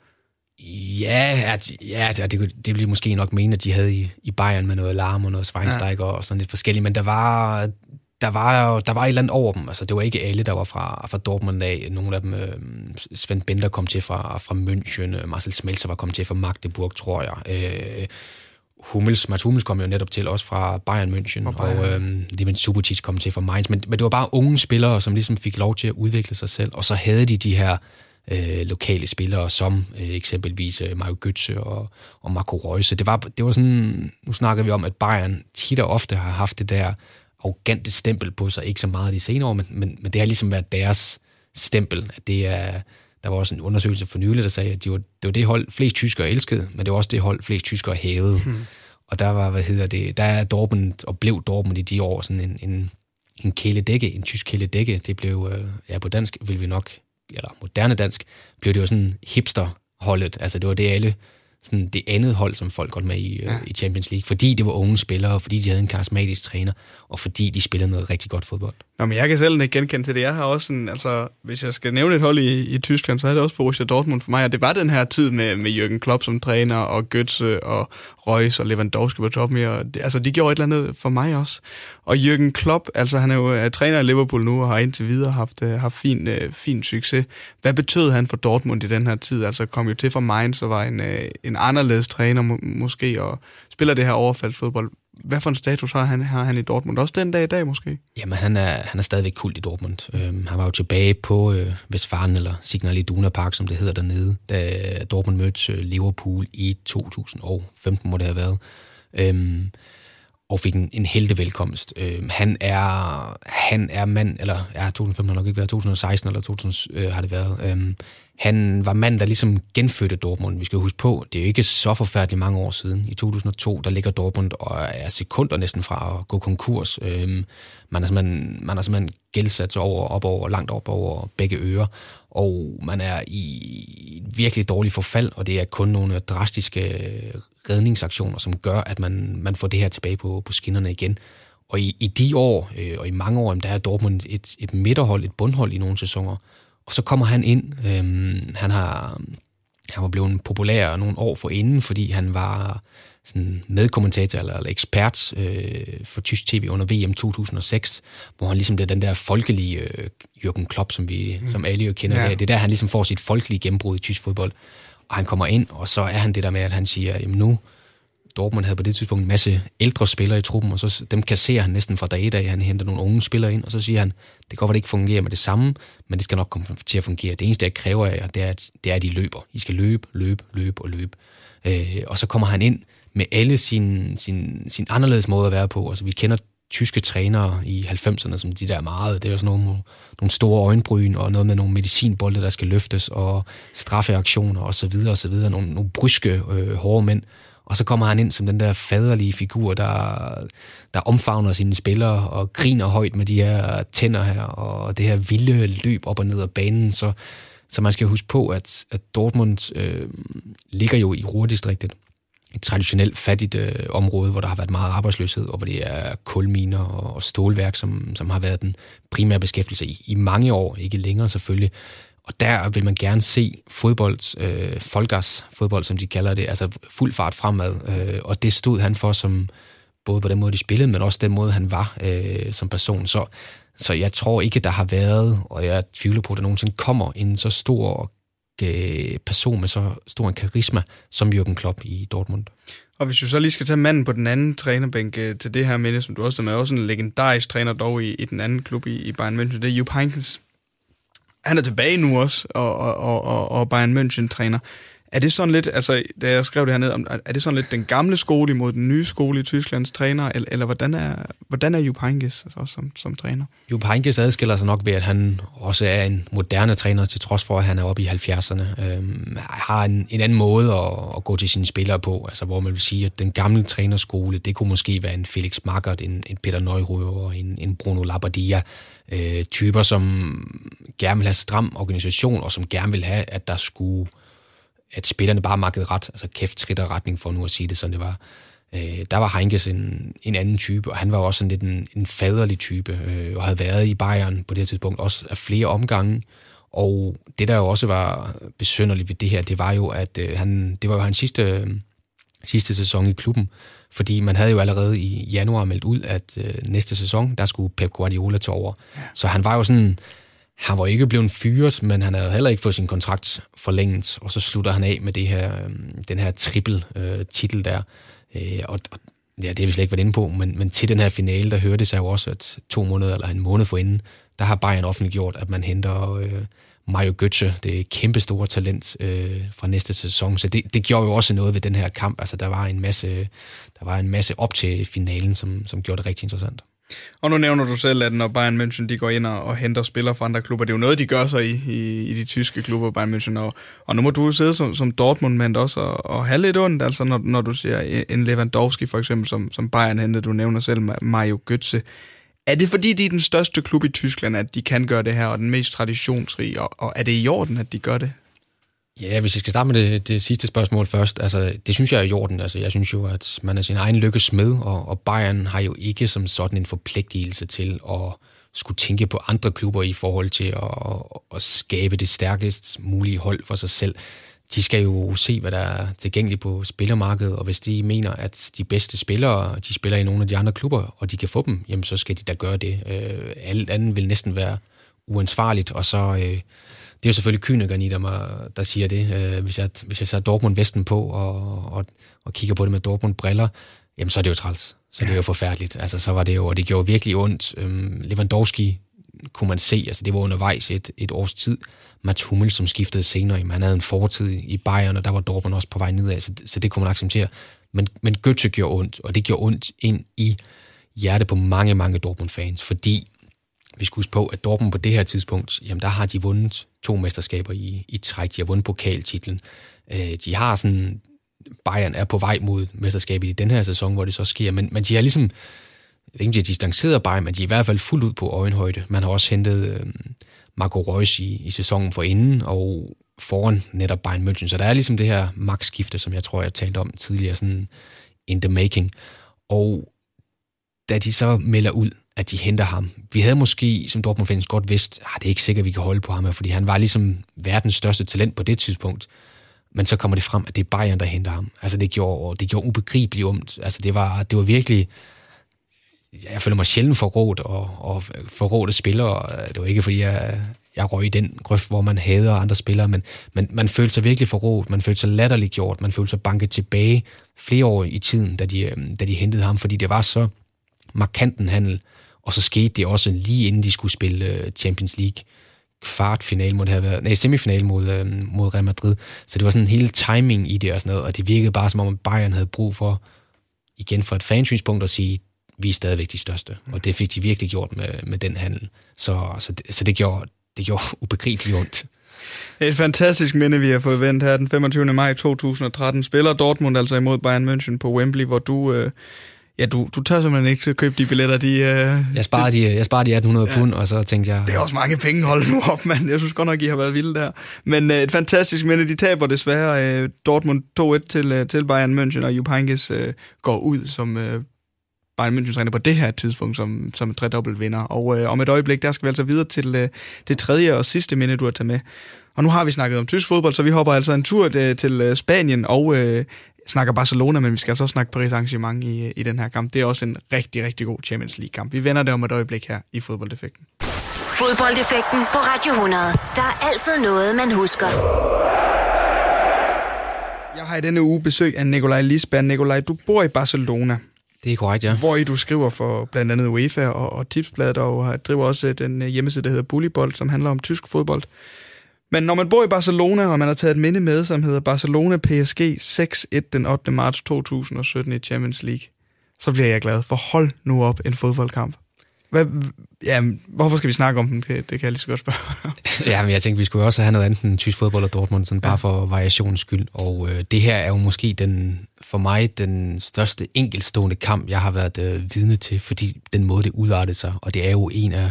Ja, at, ja det, det, det ville måske nok mene, at de havde i, i Bayern med noget larm og noget Schweinsteiger ja. og sådan lidt forskelligt, men der var, der var, der var et eller andet over dem. Altså, det var ikke alle, der var fra, fra Dortmund af. Nogle af dem, øh, Svend Bender kom til fra, fra München, øh, Marcel Smelser var kommet til fra Magdeburg, tror jeg. Øh, Hummels, Mats Hummels kom jo netop til, også fra Bayern München, og, Bayern. og øh, Subotic kom til fra Mainz. Men, men det var bare unge spillere, som ligesom fik lov til at udvikle sig selv, og så havde de de her øh, lokale spillere, som øh, eksempelvis øh, Mario Götze og, og Marco Reus. Det var, det var sådan, nu snakker vi om, at Bayern tit og ofte har haft det der arrogante stempel på sig, ikke så meget de senere år, men, men, men det har ligesom været deres stempel, at det er, der var også en undersøgelse for nylig, der sagde, at de var, det var det hold, flest tyskere elskede, men det var også det hold, flest tyskere hævede. Hmm. Og der var, hvad hedder det, der er Dortmund, og blev Dortmund i de år sådan en, en, en kæledække, en tysk kæledække. Det blev, øh, ja på dansk vil vi nok, eller moderne dansk, blev det jo sådan hipsterholdet. Altså det var det alle sådan det andet hold, som folk godt med i, øh, ja. i Champions League, fordi det var unge spillere, fordi de havde en karismatisk træner, og fordi de spillede noget rigtig godt fodbold. Nå, men jeg kan selv ikke genkende til det. Jeg har også en, altså, hvis jeg skal nævne et hold i, i Tyskland, så er det også Borussia Dortmund for mig, og det var den her tid med, med Jürgen Klopp som træner, og Götze, og Reus og Lewandowski på toppen, og det, altså, de gjorde et eller andet for mig også. Og Jürgen Klopp, altså han er jo er træner i Liverpool nu, og har indtil videre haft, øh, haft fin, øh, fin succes. Hvad betød han for Dortmund i den her tid? Altså kom jo til fra Mainz, så var en, øh, en anderledes træner må, måske, og spiller det her overfaldsfodbold hvad for en status har han, har han i Dortmund? Også den dag i dag måske? Jamen, han er, han er stadigvæk kult i Dortmund. Øhm, han var jo tilbage på øh, Vestfaren, eller Signal Iduna Park, som det hedder dernede, da Dortmund mødte øh, Liverpool i 2015, må det have været. Øhm, og fik en, en helte velkomst. Øhm, han er han er mand, eller ja, 2015 har nok ikke været, 2016 eller 2000 øh, har det været. Øhm, han var mand, der ligesom genfødte Dortmund. Vi skal huske på, det er jo ikke så forfærdeligt mange år siden. I 2002, der ligger Dortmund og er sekunder næsten fra at gå konkurs. Øhm, man, har simpelthen, man er simpelthen gældsat sig over, op over, langt op over begge ører, og man er i virkelig dårlig forfald, og det er kun nogle drastiske redningsaktioner, som gør, at man, man får det her tilbage på, på skinnerne igen. Og i, i de år, øh, og i mange år, der er Dortmund et, et midterhold, et bundhold i nogle sæsoner, og så kommer han ind. Øhm, han har han var blevet populær nogle år for inden, fordi han var sådan medkommentator eller, eller ekspert øh, for tysk tv under VM 2006, hvor han ligesom det den der folkelige øh, Jürgen Klopp, som vi mm. som alle jo kender. Ja. Det, det er der, han ligesom får sit folkelige gennembrud i tysk fodbold. Og han kommer ind, og så er han det der med, at han siger, jamen nu, Dortmund havde på det tidspunkt en masse ældre spillere i truppen, og så dem kasserer han næsten fra dag i dag. Han henter nogle unge spillere ind, og så siger han, det kan godt være, det ikke fungerer med det samme, men det skal nok komme til at fungere. Det eneste, jeg kræver af jer, det er, at, det er, at I løber. I skal løbe, løbe, løbe og løbe. Øh, og så kommer han ind med alle sin, sin, sin anderledes måde at være på. Altså, vi kender tyske trænere i 90'erne, som de der meget, det er jo sådan nogle, nogle store øjenbryn, og noget med nogle medicinbolde, der skal løftes, og straffeaktioner, og så videre, og så videre. Nogle, nogle bryske, øh, hårde mænd. Og så kommer han ind som den der faderlige figur, der, der omfavner sine spillere og griner højt med de her tænder her, og det her vilde løb op og ned af banen. Så, så man skal huske på, at, at Dortmund øh, ligger jo i Ruhrdistriktet, et traditionelt fattigt øh, område, hvor der har været meget arbejdsløshed, og hvor det er kulminer og, og stålværk, som, som har været den primære beskæftigelse i, i mange år, ikke længere selvfølgelig. Og der vil man gerne se fodbold, øh, folkers fodbold, som de kalder det, altså fuld fart fremad. Øh, og det stod han for som både på den måde, de spillede, men også den måde, han var øh, som person. Så, så jeg tror ikke, der har været, og jeg tvivler på, at der nogensinde kommer en så stor øh, person med så stor en karisma som Jürgen Klopp i Dortmund. Og hvis du så lige skal tage manden på den anden trænerbænk øh, til det her minde, som du også er med, også en legendarisk træner dog i, i den anden klub i, i Bayern München, det er Jupp Heynckes han er tilbage nu også, og, og, og, og Bayern München træner. Er det sådan lidt, altså da jeg skrev det her ned, er det sådan lidt den gamle skole imod den nye skole i Tysklands træner, eller, eller hvordan er, hvordan er Jupp Heynckes altså, som, som træner? Jupp Heynckes adskiller sig nok ved, at han også er en moderne træner, til trods for, at han er oppe i 70'erne. Øhm, har en, en anden måde at, at gå til sine spillere på, altså hvor man vil sige, at den gamle trænerskole, det kunne måske være en Felix Magath, en, en Peter Neururer, en, en Bruno Labbadia, øh, typer, som gerne vil have stram organisation, og som gerne vil have, at der skulle at spillerne bare makkede ret, altså kæft trit og retning for nu at sige det, sådan det var. Øh, der var Heinkes en, en anden type, og han var også en lidt en, en faderlig type, øh, og havde været i Bayern på det tidspunkt også af flere omgange. Og det, der jo også var besynderligt ved det her, det var jo, at øh, han, det var jo hans sidste, sidste sæson i klubben, fordi man havde jo allerede i januar meldt ud, at øh, næste sæson, der skulle Pep Guardiola tage over. Så han var jo sådan, han var ikke blevet fyret, men han havde heller ikke fået sin kontrakt forlænget, og så slutter han af med det her, øhm, den her triple øh, titel der. Øh, og, og ja, det har vi slet ikke været inde på, men, men til den her finale, der hørte det sig jo også, at to måneder eller en måned forinden, der har Bayern offentliggjort, at man henter øh, Mario Götze, det kæmpe store talent øh, fra næste sæson. Så det, det gjorde jo også noget ved den her kamp. Altså, der var en masse, der var en masse op til finalen, som, som gjorde det rigtig interessant. Og nu nævner du selv, at når Bayern München de går ind og, og henter spillere fra andre klubber, det er jo noget, de gør sig i, i, i de tyske klubber, Bayern München. Og, og nu må du sidde som, som Dortmund-mand også og, og have lidt ondt, altså når, når du ser en Lewandowski for eksempel, som, som Bayern hentede, du nævner selv Mario Götze. Er det fordi, de er den største klub i Tyskland, at de kan gøre det her, og den mest traditionsrige, og, og er det i orden, at de gør det? Ja, hvis jeg skal starte med det, det sidste spørgsmål først, altså det synes jeg er i orden. Altså, jeg synes jo, at man er sin egen lykkes smed, og, og Bayern har jo ikke som sådan en forpligtelse til at skulle tænke på andre klubber i forhold til at, at skabe det stærkest mulige hold for sig selv. De skal jo se, hvad der er tilgængeligt på spillermarkedet, og hvis de mener, at de bedste spillere, de spiller i nogle af de andre klubber, og de kan få dem, jamen så skal de da gøre det. Øh, alt andet vil næsten være uansvarligt, og så... Øh, det er jo selvfølgelig kynikeren i der, der siger det. Øh, hvis, jeg, hvis jeg sætter Dortmund-vesten på og, og, og kigger på det med Dortmund-briller, jamen så er det jo træls. Så ja. det er jo forfærdeligt. Altså, så var det jo, og det gjorde virkelig ondt. Øhm, Lewandowski kunne man se, altså det var undervejs et, et års tid. Mats Hummel, som skiftede senere, jamen, han havde en fortid i Bayern, og der var Dortmund også på vej nedad, så, så det kunne man acceptere. Men, men Götze gjorde ondt, og det gjorde ondt ind i hjertet på mange, mange Dortmund-fans, fordi vi skal huske på, at Dortmund på det her tidspunkt, jamen der har de vundet to mesterskaber i, i træk. De har vundet pokaltitlen. Øh, de har sådan, Bayern er på vej mod mesterskabet i den her sæson, hvor det så sker, men, men de har ligesom, jeg ved ikke, de har distanceret Bayern, men de er i hvert fald fuldt ud på øjenhøjde. Man har også hentet øh, Marco Reus i, i sæsonen for inden, og foran netop Bayern München. Så der er ligesom det her magtskifte, som jeg tror, jeg talte om tidligere, sådan in the making. Og da de så melder ud, at de henter ham. Vi havde måske, som Dortmund-fans, godt vidst, at ah, det er ikke sikkert, at vi kan holde på ham, fordi han var ligesom verdens største talent på det tidspunkt. Men så kommer det frem, at det er Bayern, der henter ham. Altså, det gjorde, det gjorde ubegribeligt ondt. Altså, det var, det var virkelig... Jeg føler mig sjældent forrådt og, og forrådte spillere. Det var ikke, fordi jeg, jeg røg i den grøft, hvor man hader andre spillere, men, men man følte sig virkelig forrådt, man følte sig latterligt gjort, man følte sig banket tilbage flere år i tiden, da de, da de hentede ham, fordi det var så markant en handel, og så skete det også lige inden de skulle spille øh, Champions League kvartfinale må det været, nej, semifinale mod, øh, mod Real Madrid. Så det var sådan en hele timing i det og sådan noget, og det virkede bare som om, Bayern havde brug for, igen fra et fansynspunkt, at sige, vi er stadigvæk de største. Og det fik de virkelig gjort med, med den handel. Så, så, det, så det, gjorde, det gjorde [laughs] ubegribeligt ondt. Et fantastisk minde, vi har fået vendt her den 25. maj 2013. Spiller Dortmund altså imod Bayern München på Wembley, hvor du... Øh, Ja, du, du tør simpelthen ikke købe de billetter. De, øh, jeg, sparer de, jeg sparer de 1800 ja, pund, og så tænkte jeg... Det er også mange penge, hold nu op, mand. Jeg synes godt nok, I har været vilde der. Men øh, et fantastisk minde. De taber desværre øh, Dortmund 2-1 til, øh, til Bayern München, og Jupp Heynckes øh, går ud som øh, Bayern München træner på det her tidspunkt som, som tredobbelt vinder. Og øh, om et øjeblik, der skal vi altså videre til øh, det tredje og sidste minde, du har taget med. Og nu har vi snakket om tysk fodbold, så vi hopper altså en tur øh, til øh, Spanien og øh, snakker Barcelona, men vi skal altså også snakke Paris Saint-Germain i, i den her kamp. Det er også en rigtig, rigtig god Champions League-kamp. Vi vender det om et øjeblik her i Fodboldeffekten. Fodboldeffekten på Radio 100. Der er altid noget, man husker. Jeg har i denne uge besøg af Nikolaj Lisbjerg. Nikolaj, du bor i Barcelona. Det er korrekt, ja. Hvor I du skriver for blandt andet UEFA og, og Tipsbladet, og driver også den øh, hjemmeside, der hedder Bullybold, som handler om tysk fodbold. Men når man bor i Barcelona, og man har taget et minde med, som hedder Barcelona PSG 6-1 den 8. marts 2017 i Champions League, så bliver jeg glad. For hold nu op en fodboldkamp. Hvad, ja, hvorfor skal vi snakke om den? Det, det kan jeg lige så godt spørge. [laughs] ja, men jeg tænkte, vi skulle også have noget andet end tysk fodbold og Dortmund, sådan ja. bare for variationens skyld. Og øh, det her er jo måske den, for mig den største enkeltstående kamp, jeg har været øh, vidne til, fordi den måde, det udartede sig, og det er jo en af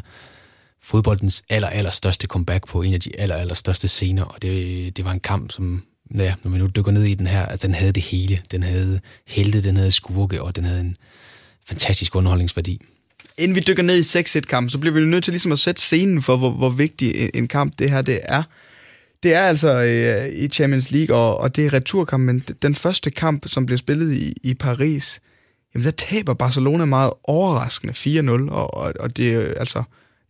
fodboldens aller, aller største comeback på en af de aller, aller største scener, og det, det var en kamp, som, ja, når vi nu dykker ned i den her, altså den havde det hele. Den havde helte, den havde skurke, og den havde en fantastisk underholdningsværdi. Inden vi dykker ned i 6-1-kampen, så bliver vi nødt til ligesom at sætte scenen for, hvor, hvor vigtig en kamp det her det er. Det er altså øh, i Champions League, og, og det er returkamp, men den første kamp, som bliver spillet i, i Paris, jamen der taber Barcelona meget overraskende 4-0, og, og, og det er altså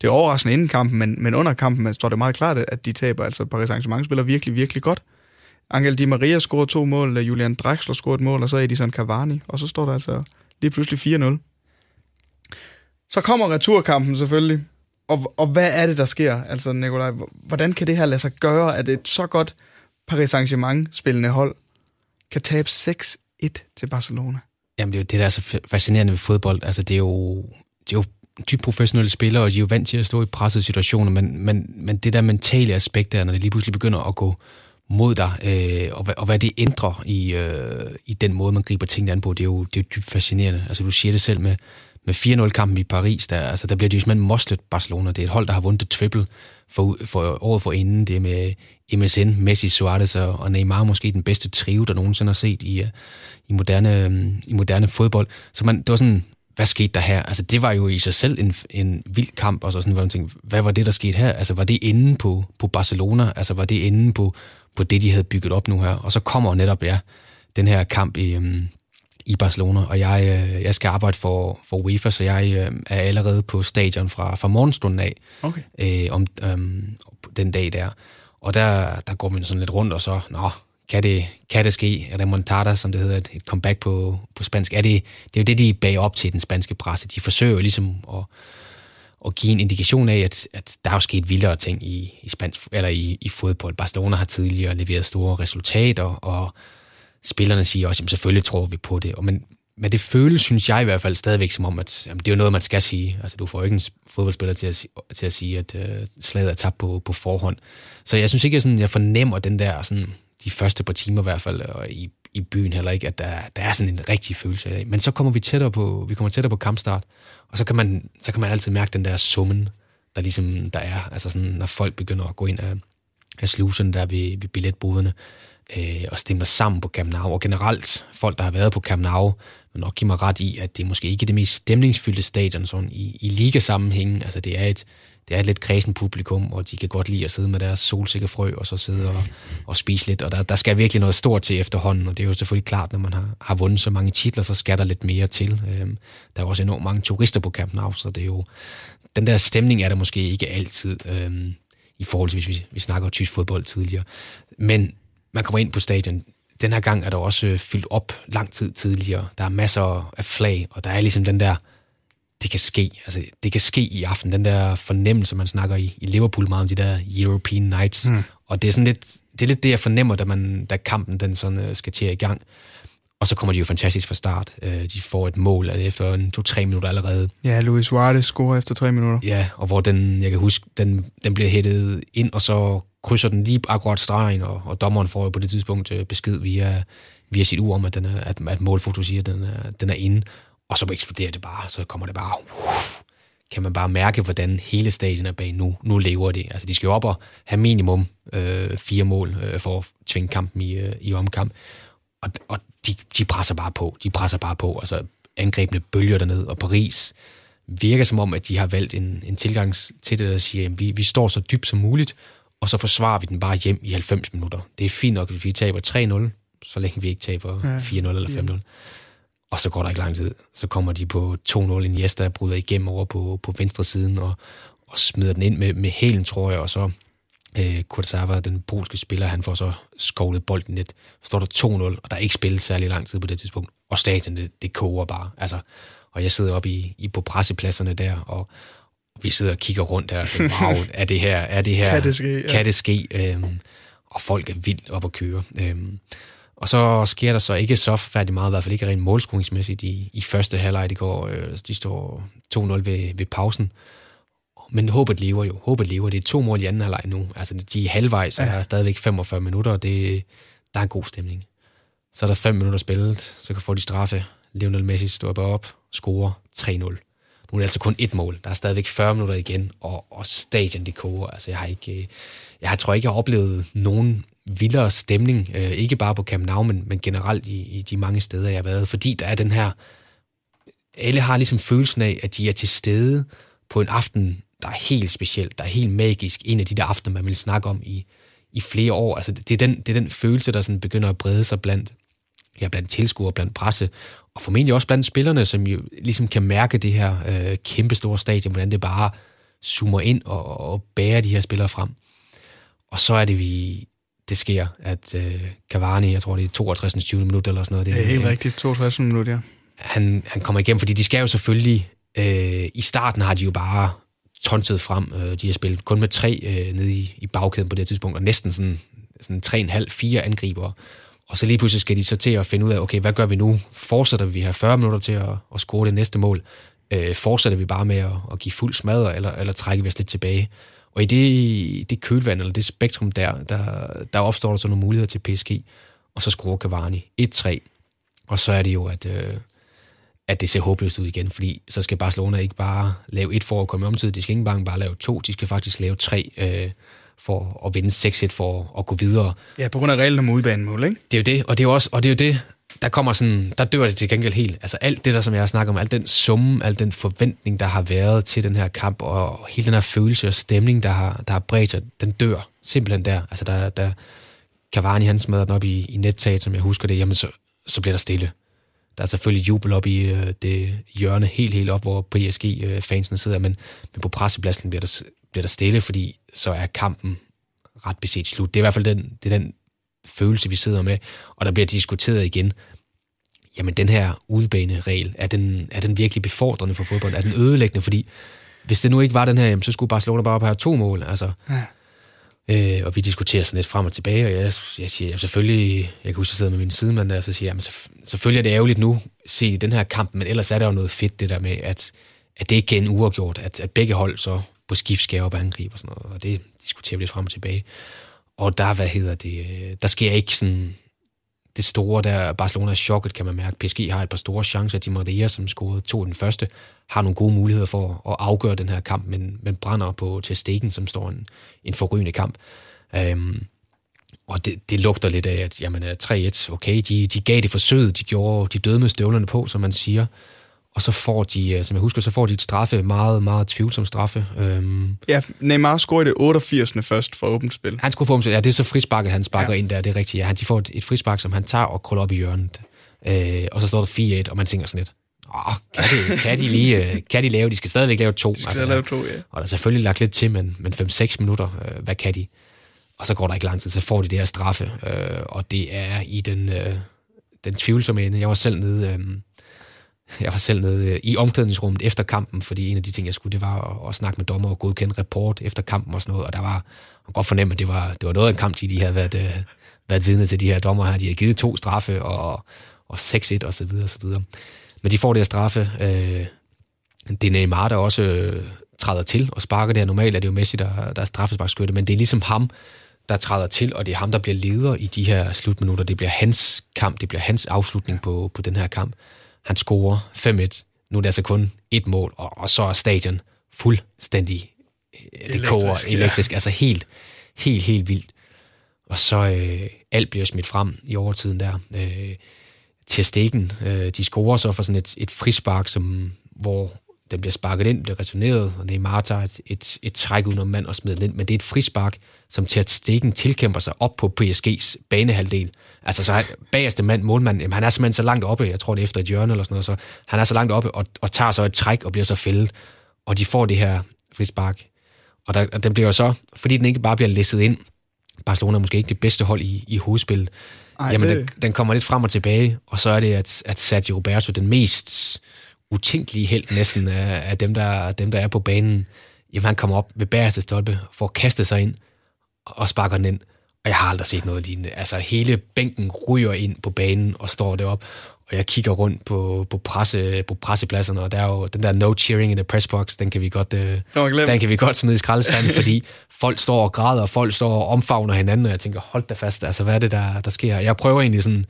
det er overraskende inden kampen, men, men under kampen står det meget klart, at de taber. Altså Paris Saint-Germain spiller virkelig, virkelig godt. Angel Di Maria scorer to mål, øh, Julian Draxler scorer et mål, og så Edison Cavani, og så står der altså lige pludselig 4-0. Så kommer returkampen selvfølgelig, og, og hvad er det, der sker? Altså, Nikolaj, hvordan kan det her lade sig gøre, at et så godt Paris Saint-Germain-spillende hold kan tabe 6-1 til Barcelona? Jamen, det er jo det, der er så fascinerende ved fodbold. Altså, det er jo, det er jo dybt professionelle spillere, og de er jo vant til at stå i pressede situationer, men, men, men det der mentale aspekt der, når det lige pludselig begynder at gå mod dig, øh, og, og hvad det ændrer i, øh, i den måde, man griber tingene an på, det er jo, det er jo dybt fascinerende. Altså du siger det selv med, med 4-0-kampen i Paris, der, altså, der bliver det jo simpelthen moslet Barcelona. Det er et hold, der har vundet triple for, for året for inden. Det er med MSN, Messi, Suarez og, og Neymar måske den bedste trio, der nogensinde har set i, øh, i, moderne, øh, i moderne fodbold. Så man, det var sådan, hvad skete der her? Altså, det var jo i sig selv en, en vild kamp, og så sådan, hvor man tænkte, hvad var det, der skete her? Altså, var det inde på, på Barcelona? Altså, var det inde på, på det, de havde bygget op nu her? Og så kommer netop, ja, den her kamp i, um, i Barcelona, og jeg, øh, jeg skal arbejde for, for UEFA, så jeg øh, er allerede på stadion fra, fra morgenstunden af, okay. øh, om um, den dag der. Og der, der går man sådan lidt rundt, og så, nå, kan det, kan det ske? Remontada, som det hedder, et, et comeback på, på spansk. Er det, det er jo det, de bag op til den spanske presse. De forsøger ligesom at, at give en indikation af, at, at der er jo sket vildere ting i, i, spansk, eller i, i fodbold. Barcelona har tidligere leveret store resultater, og spillerne siger også, at selvfølgelig tror vi på det. Og men, men det føles, synes jeg i hvert fald, stadigvæk som om, at jamen, det er jo noget, man skal sige. Altså, du får jo ikke en fodboldspiller til at, til at sige, at øh, slaget er tabt på, på forhånd. Så jeg synes ikke, at jeg, sådan, jeg fornemmer den der sådan, de første par timer i hvert fald, og i, i byen heller ikke, at der, der er sådan en rigtig følelse af. Men så kommer vi tættere på, vi kommer tættere på kampstart, og så kan man, så kan man altid mærke den der summen, der ligesom der er. Altså sådan, når folk begynder at gå ind af, af slusen der ved, ved billetboderne, øh, og stemmer sammen på Camp Nou. Og generelt, folk, der har været på Camp Nou, vil nok give mig ret i, at det er måske ikke det mest stemningsfyldte stadion sådan i, i ligasammenhængen. Altså det er et, det er et lidt kredsen publikum, og de kan godt lide at sidde med deres solsikkefrø, og så sidde og, og spise lidt. Og der, der skal virkelig noget stort til efterhånden, og det er jo selvfølgelig klart, når man har, har vundet så mange titler, så skal der lidt mere til. Øhm, der er også enormt mange turister på Camp Nou, så det er jo, den der stemning er der måske ikke altid, øhm, i forhold til, hvis vi, vi snakker tysk fodbold tidligere. Men man kommer ind på stadion, den her gang er der også øh, fyldt op lang tid tidligere. Der er masser af flag, og der er ligesom den der det kan ske. Altså, det kan ske i aften. Den der fornemmelse, man snakker i, i Liverpool meget om de der European Nights. Mm. Og det er sådan lidt det, er lidt det jeg fornemmer, da, man, da kampen den sådan, uh, skal til i gang. Og så kommer de jo fantastisk fra start. Uh, de får et mål altså efter en to-tre minutter allerede. Ja, Luis Suarez scorer efter tre minutter. Ja, og hvor den, jeg kan huske, den, den bliver hættet ind, og så krydser den lige akkurat stregen, og, og dommeren får jo på det tidspunkt øh, besked via, via sit ur om, at, den er, at, at målfoto siger, at den er, den er inde, og så eksploderer det bare, så kommer det bare, uh, kan man bare mærke, hvordan hele stadion er bag nu. Nu lever det. Altså, de skal jo op og have minimum øh, fire mål øh, for at tvinge kampen i, øh, i omkamp. Og, og de, de presser bare på. De presser bare på. Altså, angrebene bølger derned, og Paris virker som om, at de har valgt en, en tilgang til det, der siger, at vi, vi står så dybt som muligt, og så forsvarer vi den bare hjem i 90 minutter. Det er fint nok, hvis vi taber 3-0, så længe vi ikke taber 4-0 eller 5-0. Og så går der ikke lang tid. Så kommer de på 2-0. Iniesta bryder igennem over på, på venstre siden og, og smider den ind med, med hælen, tror jeg. Og så øh, Kurzawa, den polske spiller, han får så skovlet bolden. Så står der 2-0, og der er ikke spillet særlig lang tid på det tidspunkt. Og stadion, det, det koger bare. Altså, og jeg sidder oppe i, i på pressepladserne der, og vi sidder og kigger rundt der og tænker, [laughs] wow, er det her, er det her, kan det ske? Ja. Kan det ske? Øhm, og folk er vildt op at køre. Øhm, og så sker der så ikke så færdig meget, i hvert fald ikke rent målscoringsmæssigt i, i første halvleg. Det går, øh, de står 2-0 ved, ved pausen. Men håbet lever jo. Håbet lever. Det er to mål i anden halvleg nu. Altså, de er halvvejs, og ja. der er stadigvæk 45 minutter, og det, der er en god stemning. Så er der 5 minutter spillet, så kan få de straffe. Lionel Messi står bare op, scorer 3-0. Nu er det altså kun et mål. Der er stadigvæk 40 minutter igen, og, og stadion det koger. Altså, jeg har ikke, jeg har, tror ikke, jeg har oplevet nogen vildere stemning, øh, ikke bare på Camp Nou, men, men generelt i, i de mange steder, jeg har været, fordi der er den her, alle har ligesom følelsen af, at de er til stede på en aften, der er helt speciel, der er helt magisk, en af de der aftener, man vil snakke om i, i flere år. Altså, det, er den, det er den følelse, der sådan begynder at brede sig blandt, ja, blandt tilskuere, blandt presse, og formentlig også blandt spillerne, som jo ligesom kan mærke det her øh, kæmpe store stadion, hvordan det bare zoomer ind og, og bærer de her spillere frem. Og så er det, vi det sker, at øh, Cavani, jeg tror det er 62. 20. minut eller sådan noget. Det er helt rigtigt, 62. minut, ja. Han, han kommer igennem, fordi de skal jo selvfølgelig, øh, i starten har de jo bare tonset frem, øh, de har spillet kun med tre øh, nede i, i bagkæden på det tidspunkt, og næsten sådan, sådan tre en halv, fire angriber. Og så lige pludselig skal de så til at finde ud af, okay, hvad gør vi nu? Fortsætter vi her 40 minutter til at, at score det næste mål? Øh, fortsætter vi bare med at, at give fuld smadre, eller, eller trækker vi os lidt tilbage? Og i det, det kølvand, eller det spektrum der, der, der opstår der så nogle muligheder til PSG, og så skruer Cavani 1-3, og så er det jo, at, øh, at det ser håbløst ud igen, fordi så skal Barcelona ikke bare lave et for at komme om tid, de skal ikke bare, bare lave to, de skal faktisk lave tre øh, for at vinde 6-1 for at gå videre. Ja, på grund af reglen om udbanemål, ikke? Det er jo det, og det er jo også, og det er jo det, der kommer sådan, der dør det til gengæld helt. Altså alt det der, som jeg har snakket om, al den summe, al den forventning, der har været til den her kamp, og hele den her følelse og stemning, der har, der har bredt sig, den dør simpelthen der. Altså der, der Cavani, han smadrer den op i, i nettaget, som jeg husker det, jamen så, så bliver der stille. Der er selvfølgelig jubel op i øh, det hjørne, helt, helt op, hvor PSG-fansene øh, sidder, men, men på pressepladsen bliver der, bliver der stille, fordi så er kampen ret beset slut. Det er i hvert fald den, det er den følelse, vi sidder med, og der bliver diskuteret igen, jamen den her udbaneregel, er den, er den virkelig befordrende for fodbold? Er den ødelæggende? Fordi hvis det nu ikke var den her, jamen, så skulle Barcelona bare have to mål. Altså, ja. Øh, og vi diskuterer sådan lidt frem og tilbage, og jeg, jeg siger, jamen, selvfølgelig, jeg kan huske, at jeg sidder med min sidemand der, og så siger jeg, jamen, selvfølgelig er det ærgerligt nu, se den her kamp, men ellers er der jo noget fedt, det der med, at, at det ikke er en uafgjort, at, at begge hold så på skift skal op og angribe og sådan noget, og det diskuterer vi lidt frem og tilbage. Og der, hvad hedder det, der sker ikke sådan det store, der Barcelona er chokket, kan man mærke. PSG har et par store chancer. Di Maria, som scorede to i den første, har nogle gode muligheder for at afgøre den her kamp, men, men brænder på til Stegen, som står en, en forrygende kamp. Um, og det, det lugter lidt af, at jamen, 3-1, okay, de, de gav det forsøget, de gjorde, de døde med støvlerne på, som man siger og så får de, øh, som jeg husker, så får de et straffe, meget, meget tvivlsom straffe. Øhm, ja, Neymar scorede det 88. først for åbent spil. Han skulle få ja, det er så frisparket, han sparker ja. ind der, det er rigtigt. Ja, han, de får et, et frispark, som han tager og krøller op i hjørnet. Øh, og så står der 4-1, og man tænker sådan lidt, Åh, kan, de, kan, de lige, øh, kan de lave? De skal stadigvæk lave to. De skal altså, lave to, ja. Og der er selvfølgelig lagt lidt til, men, men 5-6 minutter, øh, hvad kan de? Og så går der ikke lang tid, så får de det her straffe, øh, og det er i den, øh, den tvivlsomme ende. Jeg var selv nede... Øh, jeg var selv nede øh, i omklædningsrummet efter kampen, fordi en af de ting, jeg skulle, det var at, at snakke med dommer og godkende rapport efter kampen og sådan noget, og der var, man godt fornemme, at det var, det var noget af en kamp, de havde været, uh, været vidne til de her dommer her. De havde givet to straffe og, og 6-1 og så videre og så videre. Men de får det her straffe. Uh, det er Neymar, der også uh, træder til og sparker det her. Normalt er det jo Messi, der, der er straffesparkskytte, men det er ligesom ham, der træder til, og det er ham, der bliver leder i de her slutminutter. Det bliver hans kamp, det bliver hans afslutning på, på den her kamp. Han scorer 5-1. Nu er det altså kun et mål, og, og så er stadion fuldstændig det elektrisk, koger elektrisk, ja. altså helt, helt, helt vildt. Og så øh, alt bliver smidt frem i overtiden der. Øh, til stikken, øh, de scorer så for sådan et, et frispark, som, hvor den bliver sparket ind, bliver returneret, og Neymar tager et, et, et træk under mand og smider den ind, men det er et frispark, som til at stikken tilkæmper sig op på PSG's banehalvdel. Altså så han, bagerste mand, målmand, jamen, han er simpelthen så langt oppe, jeg tror det er efter et hjørne eller sådan noget, så han er så langt oppe og, og tager så et træk og bliver så fældet, og de får det her frispark. Og, der, og den bliver jo så, fordi den ikke bare bliver læsset ind, Barcelona er måske ikke det bedste hold i, i hovedspillet, Ej, jamen det... den, den kommer lidt frem og tilbage, og så er det, at, at Sergio Roberto, den mest utænkelige held næsten af, af dem, der, dem, der er på banen, jamen han kommer op ved bagerste stolpe, for at kaste sig ind og sparker den ind. Og jeg har aldrig set noget lignende. Altså hele bænken ryger ind på banen og står derop og jeg kigger rundt på, på, presse, på pressepladserne, og der er jo den der no cheering in the press box, den kan vi godt, øh, den kan vi godt smide i skraldespanden, [laughs] fordi folk står og græder, og folk står og omfavner hinanden, og jeg tænker, hold da fast, altså hvad er det, der, der sker? Jeg prøver egentlig sådan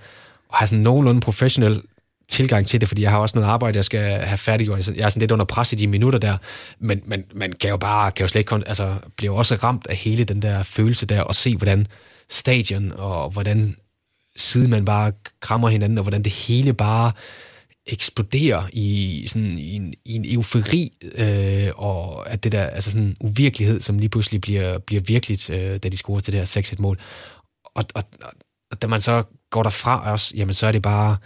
at have sådan nogenlunde professionel tilgang til det, fordi jeg har også noget arbejde, jeg skal have færdiggjort. Jeg er sådan lidt under pres i de minutter der, men man, man kan jo bare, kan jo slet ikke, altså, bliver også ramt af hele den der følelse der, og se, hvordan stadion og hvordan siden man bare krammer hinanden, og hvordan det hele bare eksploderer i sådan i en, i en eufori, øh, og at det der, altså sådan uvirkelighed, som lige pludselig bliver, bliver virkeligt, øh, da de scorer til det her 6-1-mål. Og, og, og da man så går derfra os, jamen så er det bare,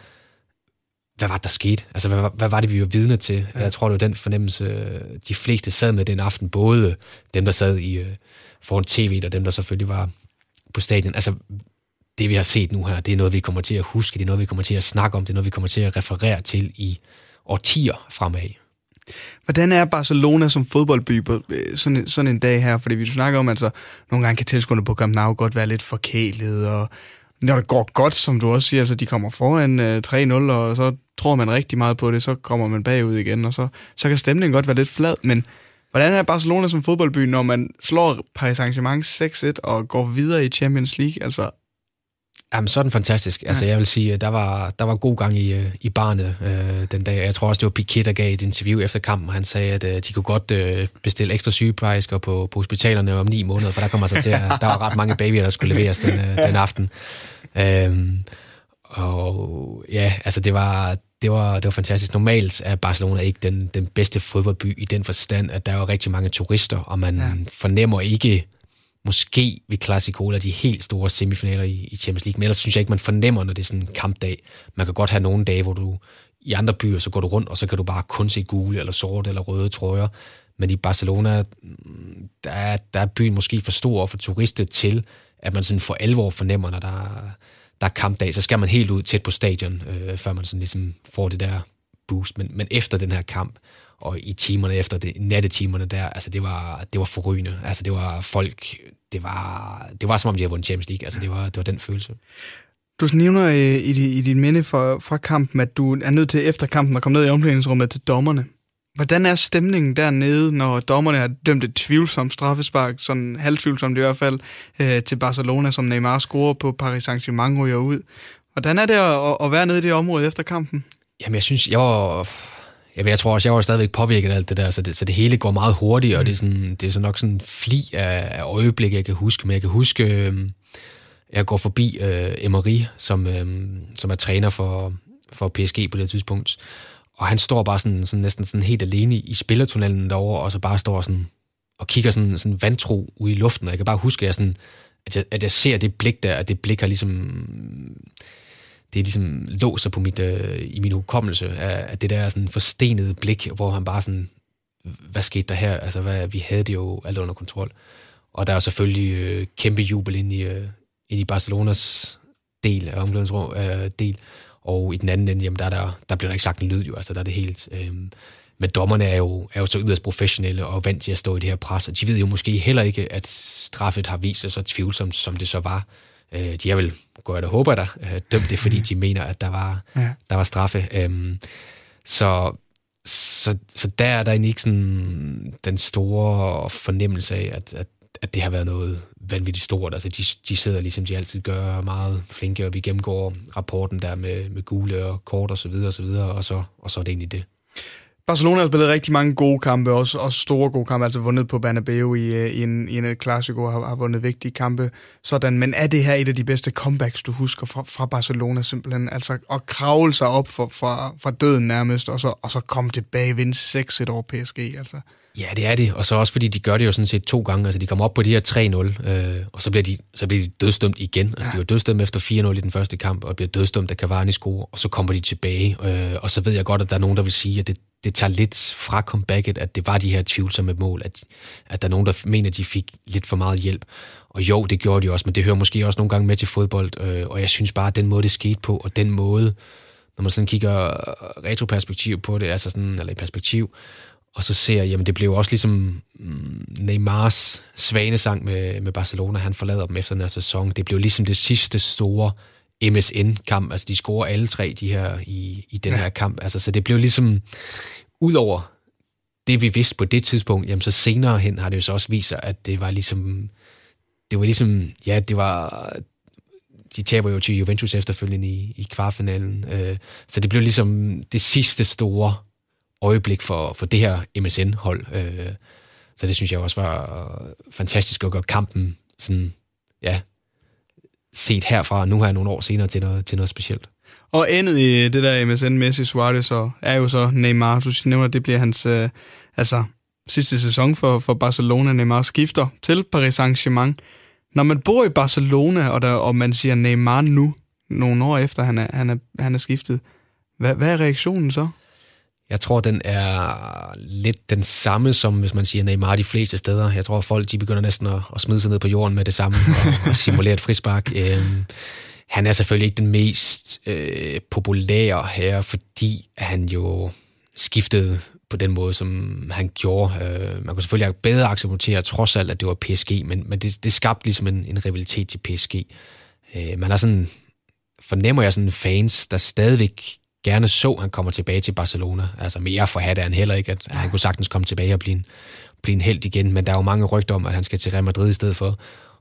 hvad var det, der skete? Altså, hvad, hvad var det, vi var vidne til? Ja. Jeg tror, det var den fornemmelse, de fleste sad med den aften, både dem, der sad i øh, foran tv, og dem, der selvfølgelig var på stadion. Altså, det vi har set nu her, det er noget, vi kommer til at huske, det er noget, vi kommer til at snakke om, det er noget, vi kommer til at referere til i årtier fremad. Hvordan er Barcelona som fodboldby på øh, sådan, sådan en dag her? Fordi vi snakker om, at så nogle gange kan tilskuerne på Camp Nou godt være lidt forkælet, og når det går godt, som du også siger, så de kommer foran uh, 3-0, og så tror man rigtig meget på det, så kommer man bagud igen, og så, så kan stemningen godt være lidt flad, men hvordan er Barcelona som fodboldby, når man slår Paris Saint-Germain 6-1 og går videre i Champions League? Altså, Jamen, så er den fantastisk. Altså, jeg vil sige, der var, der var god gang i, øh, i barnet øh, den dag. Jeg tror også, det var Piquet, der gav et interview efter kampen, han sagde, at øh, de kunne godt øh, bestille ekstra sygeplejersker på, på hospitalerne om ni måneder, for der kommer så til, at der var ret mange babyer, der skulle leveres den, øh, den aften. Øhm, og ja, altså det var, det var, det var fantastisk. Normalt er Barcelona ikke den, den bedste fodboldby i den forstand, at der er jo rigtig mange turister, og man ja. fornemmer ikke måske ved Classico eller de helt store semifinaler i, i Champions League, men ellers synes jeg ikke, man fornemmer, når det er sådan en kampdag. Man kan godt have nogle dage, hvor du i andre byer, så går du rundt, og så kan du bare kun se gule eller sorte eller røde trøjer. Men i Barcelona, der er, der er byen måske for stor for turister til, at man sådan for alvor fornemmer, når der, der er kampdag, så skal man helt ud tæt på stadion, øh, før man sådan ligesom får det der boost. Men, men efter den her kamp, og i timerne efter det, nattetimerne der, altså det var, det var forrygende. Altså det var folk, det var, det var som om de havde vundet Champions League. Altså det var, det var den følelse. Du nævner øh, i, i, i din minde fra, fra kampen, at du er nødt til efter kampen at komme ned i omklædningsrummet til dommerne. Hvordan er stemningen dernede, når dommerne har dømt et tvivlsomt straffespark, sådan halvtvivlsomt i hvert fald, øh, til Barcelona, som Neymar scorer på Paris Saint-Germain ryger ud? Hvordan er det at, at være nede i det område efter kampen? Jamen, jeg synes, jeg var Jamen, jeg tror også, jeg var stadigvæk påvirket af alt det der, så det, så det hele går meget hurtigt, mm. og det er, sådan, det er så nok sådan en fli af, af øjeblik, jeg kan huske. Men jeg kan huske, øh, jeg går forbi øh, Emery, som, øh, som er træner for, for PSG på det tidspunkt, og han står bare sådan, sådan næsten sådan helt alene i spillertunnelen derovre, og så bare står sådan og kigger sådan, sådan vantro ud i luften, og jeg kan bare huske, at jeg, sådan, at jeg, at jeg ser det blik der, at det blik har ligesom det er ligesom låser på mit, øh, i min hukommelse af, af det der sådan forstenede blik, hvor han bare sådan, hvad skete der her? Altså, hvad, vi havde det jo alt under kontrol. Og der er selvfølgelig øh, kæmpe jubel ind i, øh, ind i Barcelonas del af omklædningsrum, øh, del, og i den anden ende, jamen, der, der, der bliver der ikke sagt en lyd jo, altså der er det helt... Øh, men dommerne er jo, er jo så yderst professionelle og vant til at stå i det her pres, og de ved jo måske heller ikke, at straffet har vist sig så tvivlsomt, som det så var. Øh, de er vel, går jeg da håber der, øh, dømt det, fordi de mener, at der var, ja. der var straffe. Øh, så, så, så der er der ikke sådan den store fornemmelse af, at, at, at det har været noget vanvittigt stort. Altså, de, de sidder ligesom de altid gør meget flinke, og vi gennemgår rapporten der med, med gule og kort og så videre og så videre, og så, og så er det egentlig det. Barcelona har spillet rigtig mange gode kampe, også, også store gode kampe, altså vundet på Banabeo i, øh, i en, i en Clasico, har, har vundet vigtige kampe. Sådan. Men er det her et af de bedste comebacks, du husker fra, fra Barcelona simpelthen? Altså at kravle sig op for, fra, fra døden nærmest, og så, og så komme tilbage og vinde 6 et år PSG, altså. Ja, det er det. Og så også fordi de gør det jo sådan set to gange. Altså de kommer op på de her 3-0, øh, og så bliver, de, så bliver de dødstømt igen. Altså ja. de var dødstømt efter 4-0 i den første kamp, og bliver dødstømt af Cavani score, og så kommer de tilbage. Øh, og så ved jeg godt, at der er nogen, der vil sige, at det, det tager lidt fra comebacket, at det var de her tvivlsomme mål, at, at der er nogen, der mener, at de fik lidt for meget hjælp. Og jo, det gjorde de også, men det hører måske også nogle gange med til fodbold, øh, og jeg synes bare, at den måde, det skete på, og den måde, når man sådan kigger retroperspektiv på det, altså sådan, eller i perspektiv, og så ser jeg, jamen det blev også ligesom mm, Neymars svanesang med, med Barcelona, han forlader dem efter den her sæson. Det blev ligesom det sidste store MSN-kamp. Altså de scorer alle tre de her i, i den ja. her kamp. Altså, så det blev ligesom, udover det vi vidste på det tidspunkt, jamen så senere hen har det jo så også vist sig, at det var ligesom, det var ligesom, ja, det var, de taber jo til Juventus efterfølgende i, i kvartfinalen. Øh, så det blev ligesom det sidste store øjeblik for, for det her MSN-hold. Øh, så det synes jeg også var øh, fantastisk at gøre kampen sådan, ja, set herfra, nu her nogle år senere, til noget, til noget specielt. Og endet i det der MSN Messi Suarez så er jo så Neymar. Du nævner, at det bliver hans øh, altså, sidste sæson for, for Barcelona. Neymar skifter til Paris Saint-Germain. Når man bor i Barcelona, og, der, og man siger Neymar nu, nogle år efter han er, han er, han er skiftet, hvad, hvad er reaktionen så? Jeg tror, den er lidt den samme, som hvis man siger Neymar de fleste steder. Jeg tror, folk de begynder næsten at, at smide sig ned på jorden med det samme og, og simulere et frispark. Øhm, han er selvfølgelig ikke den mest øh, populære her, fordi han jo skiftede på den måde, som han gjorde. Øh, man kunne selvfølgelig have bedre acceptere trods alt, at det var PSG, men, men det, det skabte ligesom en, en rivalitet til PSG. Øh, man har sådan, fornemmer jeg sådan fans, der stadigvæk gerne så, at han kommer tilbage til Barcelona. Altså mere for hat er han heller ikke, at han kunne sagtens komme tilbage og blive en, blive en held igen, men der er jo mange rygter om, at han skal til Real Madrid i stedet for.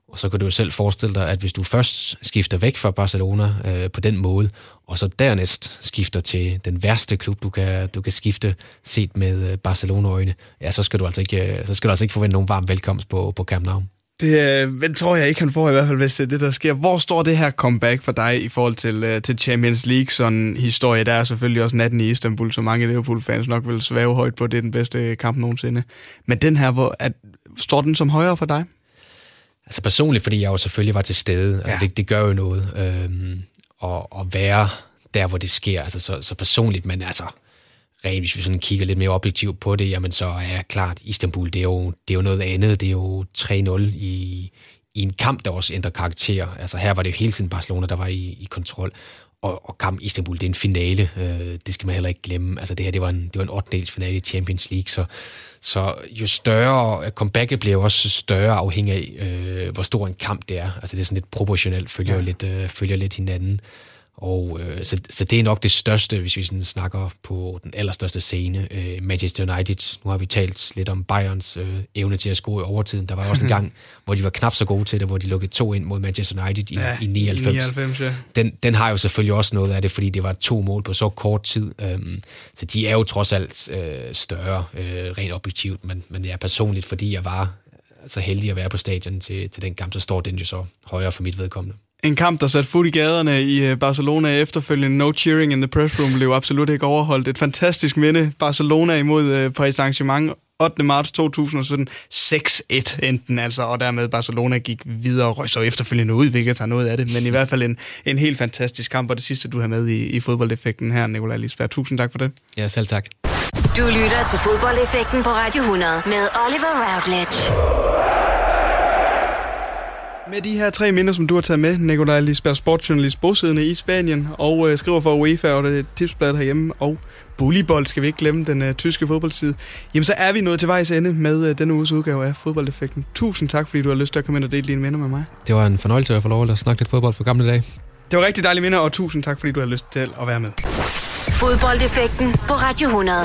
Og så kan du jo selv forestille dig, at hvis du først skifter væk fra Barcelona øh, på den måde, og så dernæst skifter til den værste klub, du kan, du kan skifte set med øh, Barcelona-øjne, ja, så skal du altså ikke, øh, så skal du altså ikke forvente nogen varm velkomst på, på Camp Nou. Det øh, tror jeg ikke, han får i hvert fald, hvis det er det, der sker. Hvor står det her comeback for dig i forhold til, øh, til Champions League? Sådan historie, der er selvfølgelig også natten i Istanbul, så mange Liverpool-fans nok vil svæve højt på, det er den bedste kamp nogensinde. Men den her, hvor, at, står den som højere for dig? Altså personligt, fordi jeg jo selvfølgelig var til stede. Altså, ja. Altså, det, det gør jo noget. Øhm, og, og være der, hvor det sker. Altså, så, så personligt, men altså rent, hvis vi sådan kigger lidt mere objektivt på det, jamen så er klart, Istanbul, det er jo, det er jo noget andet. Det er jo 3-0 i, i en kamp, der også ændrer karakter. Altså her var det jo hele tiden Barcelona, der var i, i kontrol. Og, og kampen Istanbul, det er en finale. Øh, det skal man heller ikke glemme. Altså det her, det var en, det var en 8. finale i Champions League, så, så jo større, comebacket bliver også større afhængig af, øh, hvor stor en kamp det er. Altså det er sådan lidt proportionelt, følger, ja. lidt, øh, følger lidt hinanden. Og øh, så, så det er nok det største, hvis vi sådan snakker på den allerstørste scene. Øh, Manchester United, nu har vi talt lidt om Bayerns øh, evne til at score i overtiden. Der var også en [laughs] gang, hvor de var knap så gode til det, hvor de lukkede to ind mod Manchester United i, ja, i 99. I 99 ja. den, den har jo selvfølgelig også noget af det, fordi det var to mål på så kort tid. Øhm, så de er jo trods alt øh, større, øh, rent objektivt. Men, men jeg personligt, fordi jeg var så heldig at være på stadion til, til den kamp, så står den jo så højere for mit vedkommende. En kamp, der satte fod i gaderne i øh, Barcelona efterfølgende. No cheering in the press room blev absolut ikke overholdt. Et fantastisk minde. Barcelona imod øh, Paris Saint-Germain 8. marts 2017. 6-1 enten altså, og dermed Barcelona gik videre og røg så efterfølgende ud, hvilket tager noget af det. Men i hvert fald en, en helt fantastisk kamp, og det sidste, du har med i, i fodboldeffekten her, Nikolaj Lisberg. Tusind tak for det. Ja, selv tak. Du lytter til fodboldeffekten på Radio 100 med Oliver Routledge. Med de her tre minder, som du har taget med, Nikolaj Lisberg, sportsjournalist, bosiddende i Spanien, og øh, skriver for UEFA og det tipsblad herhjemme, og Bullybold, skal vi ikke glemme den øh, tyske fodboldside. Jamen, så er vi nået til vejs ende med øh, denne uges udgave af Fodboldeffekten. Tusind tak, fordi du har lyst til at komme ind og dele dine minder med mig. Det var en fornøjelse at få lov at snakke lidt fodbold for gamle dage. Det var rigtig dejlige minder, og tusind tak, fordi du har lyst til at være med. Fodboldeffekten på Radio 100.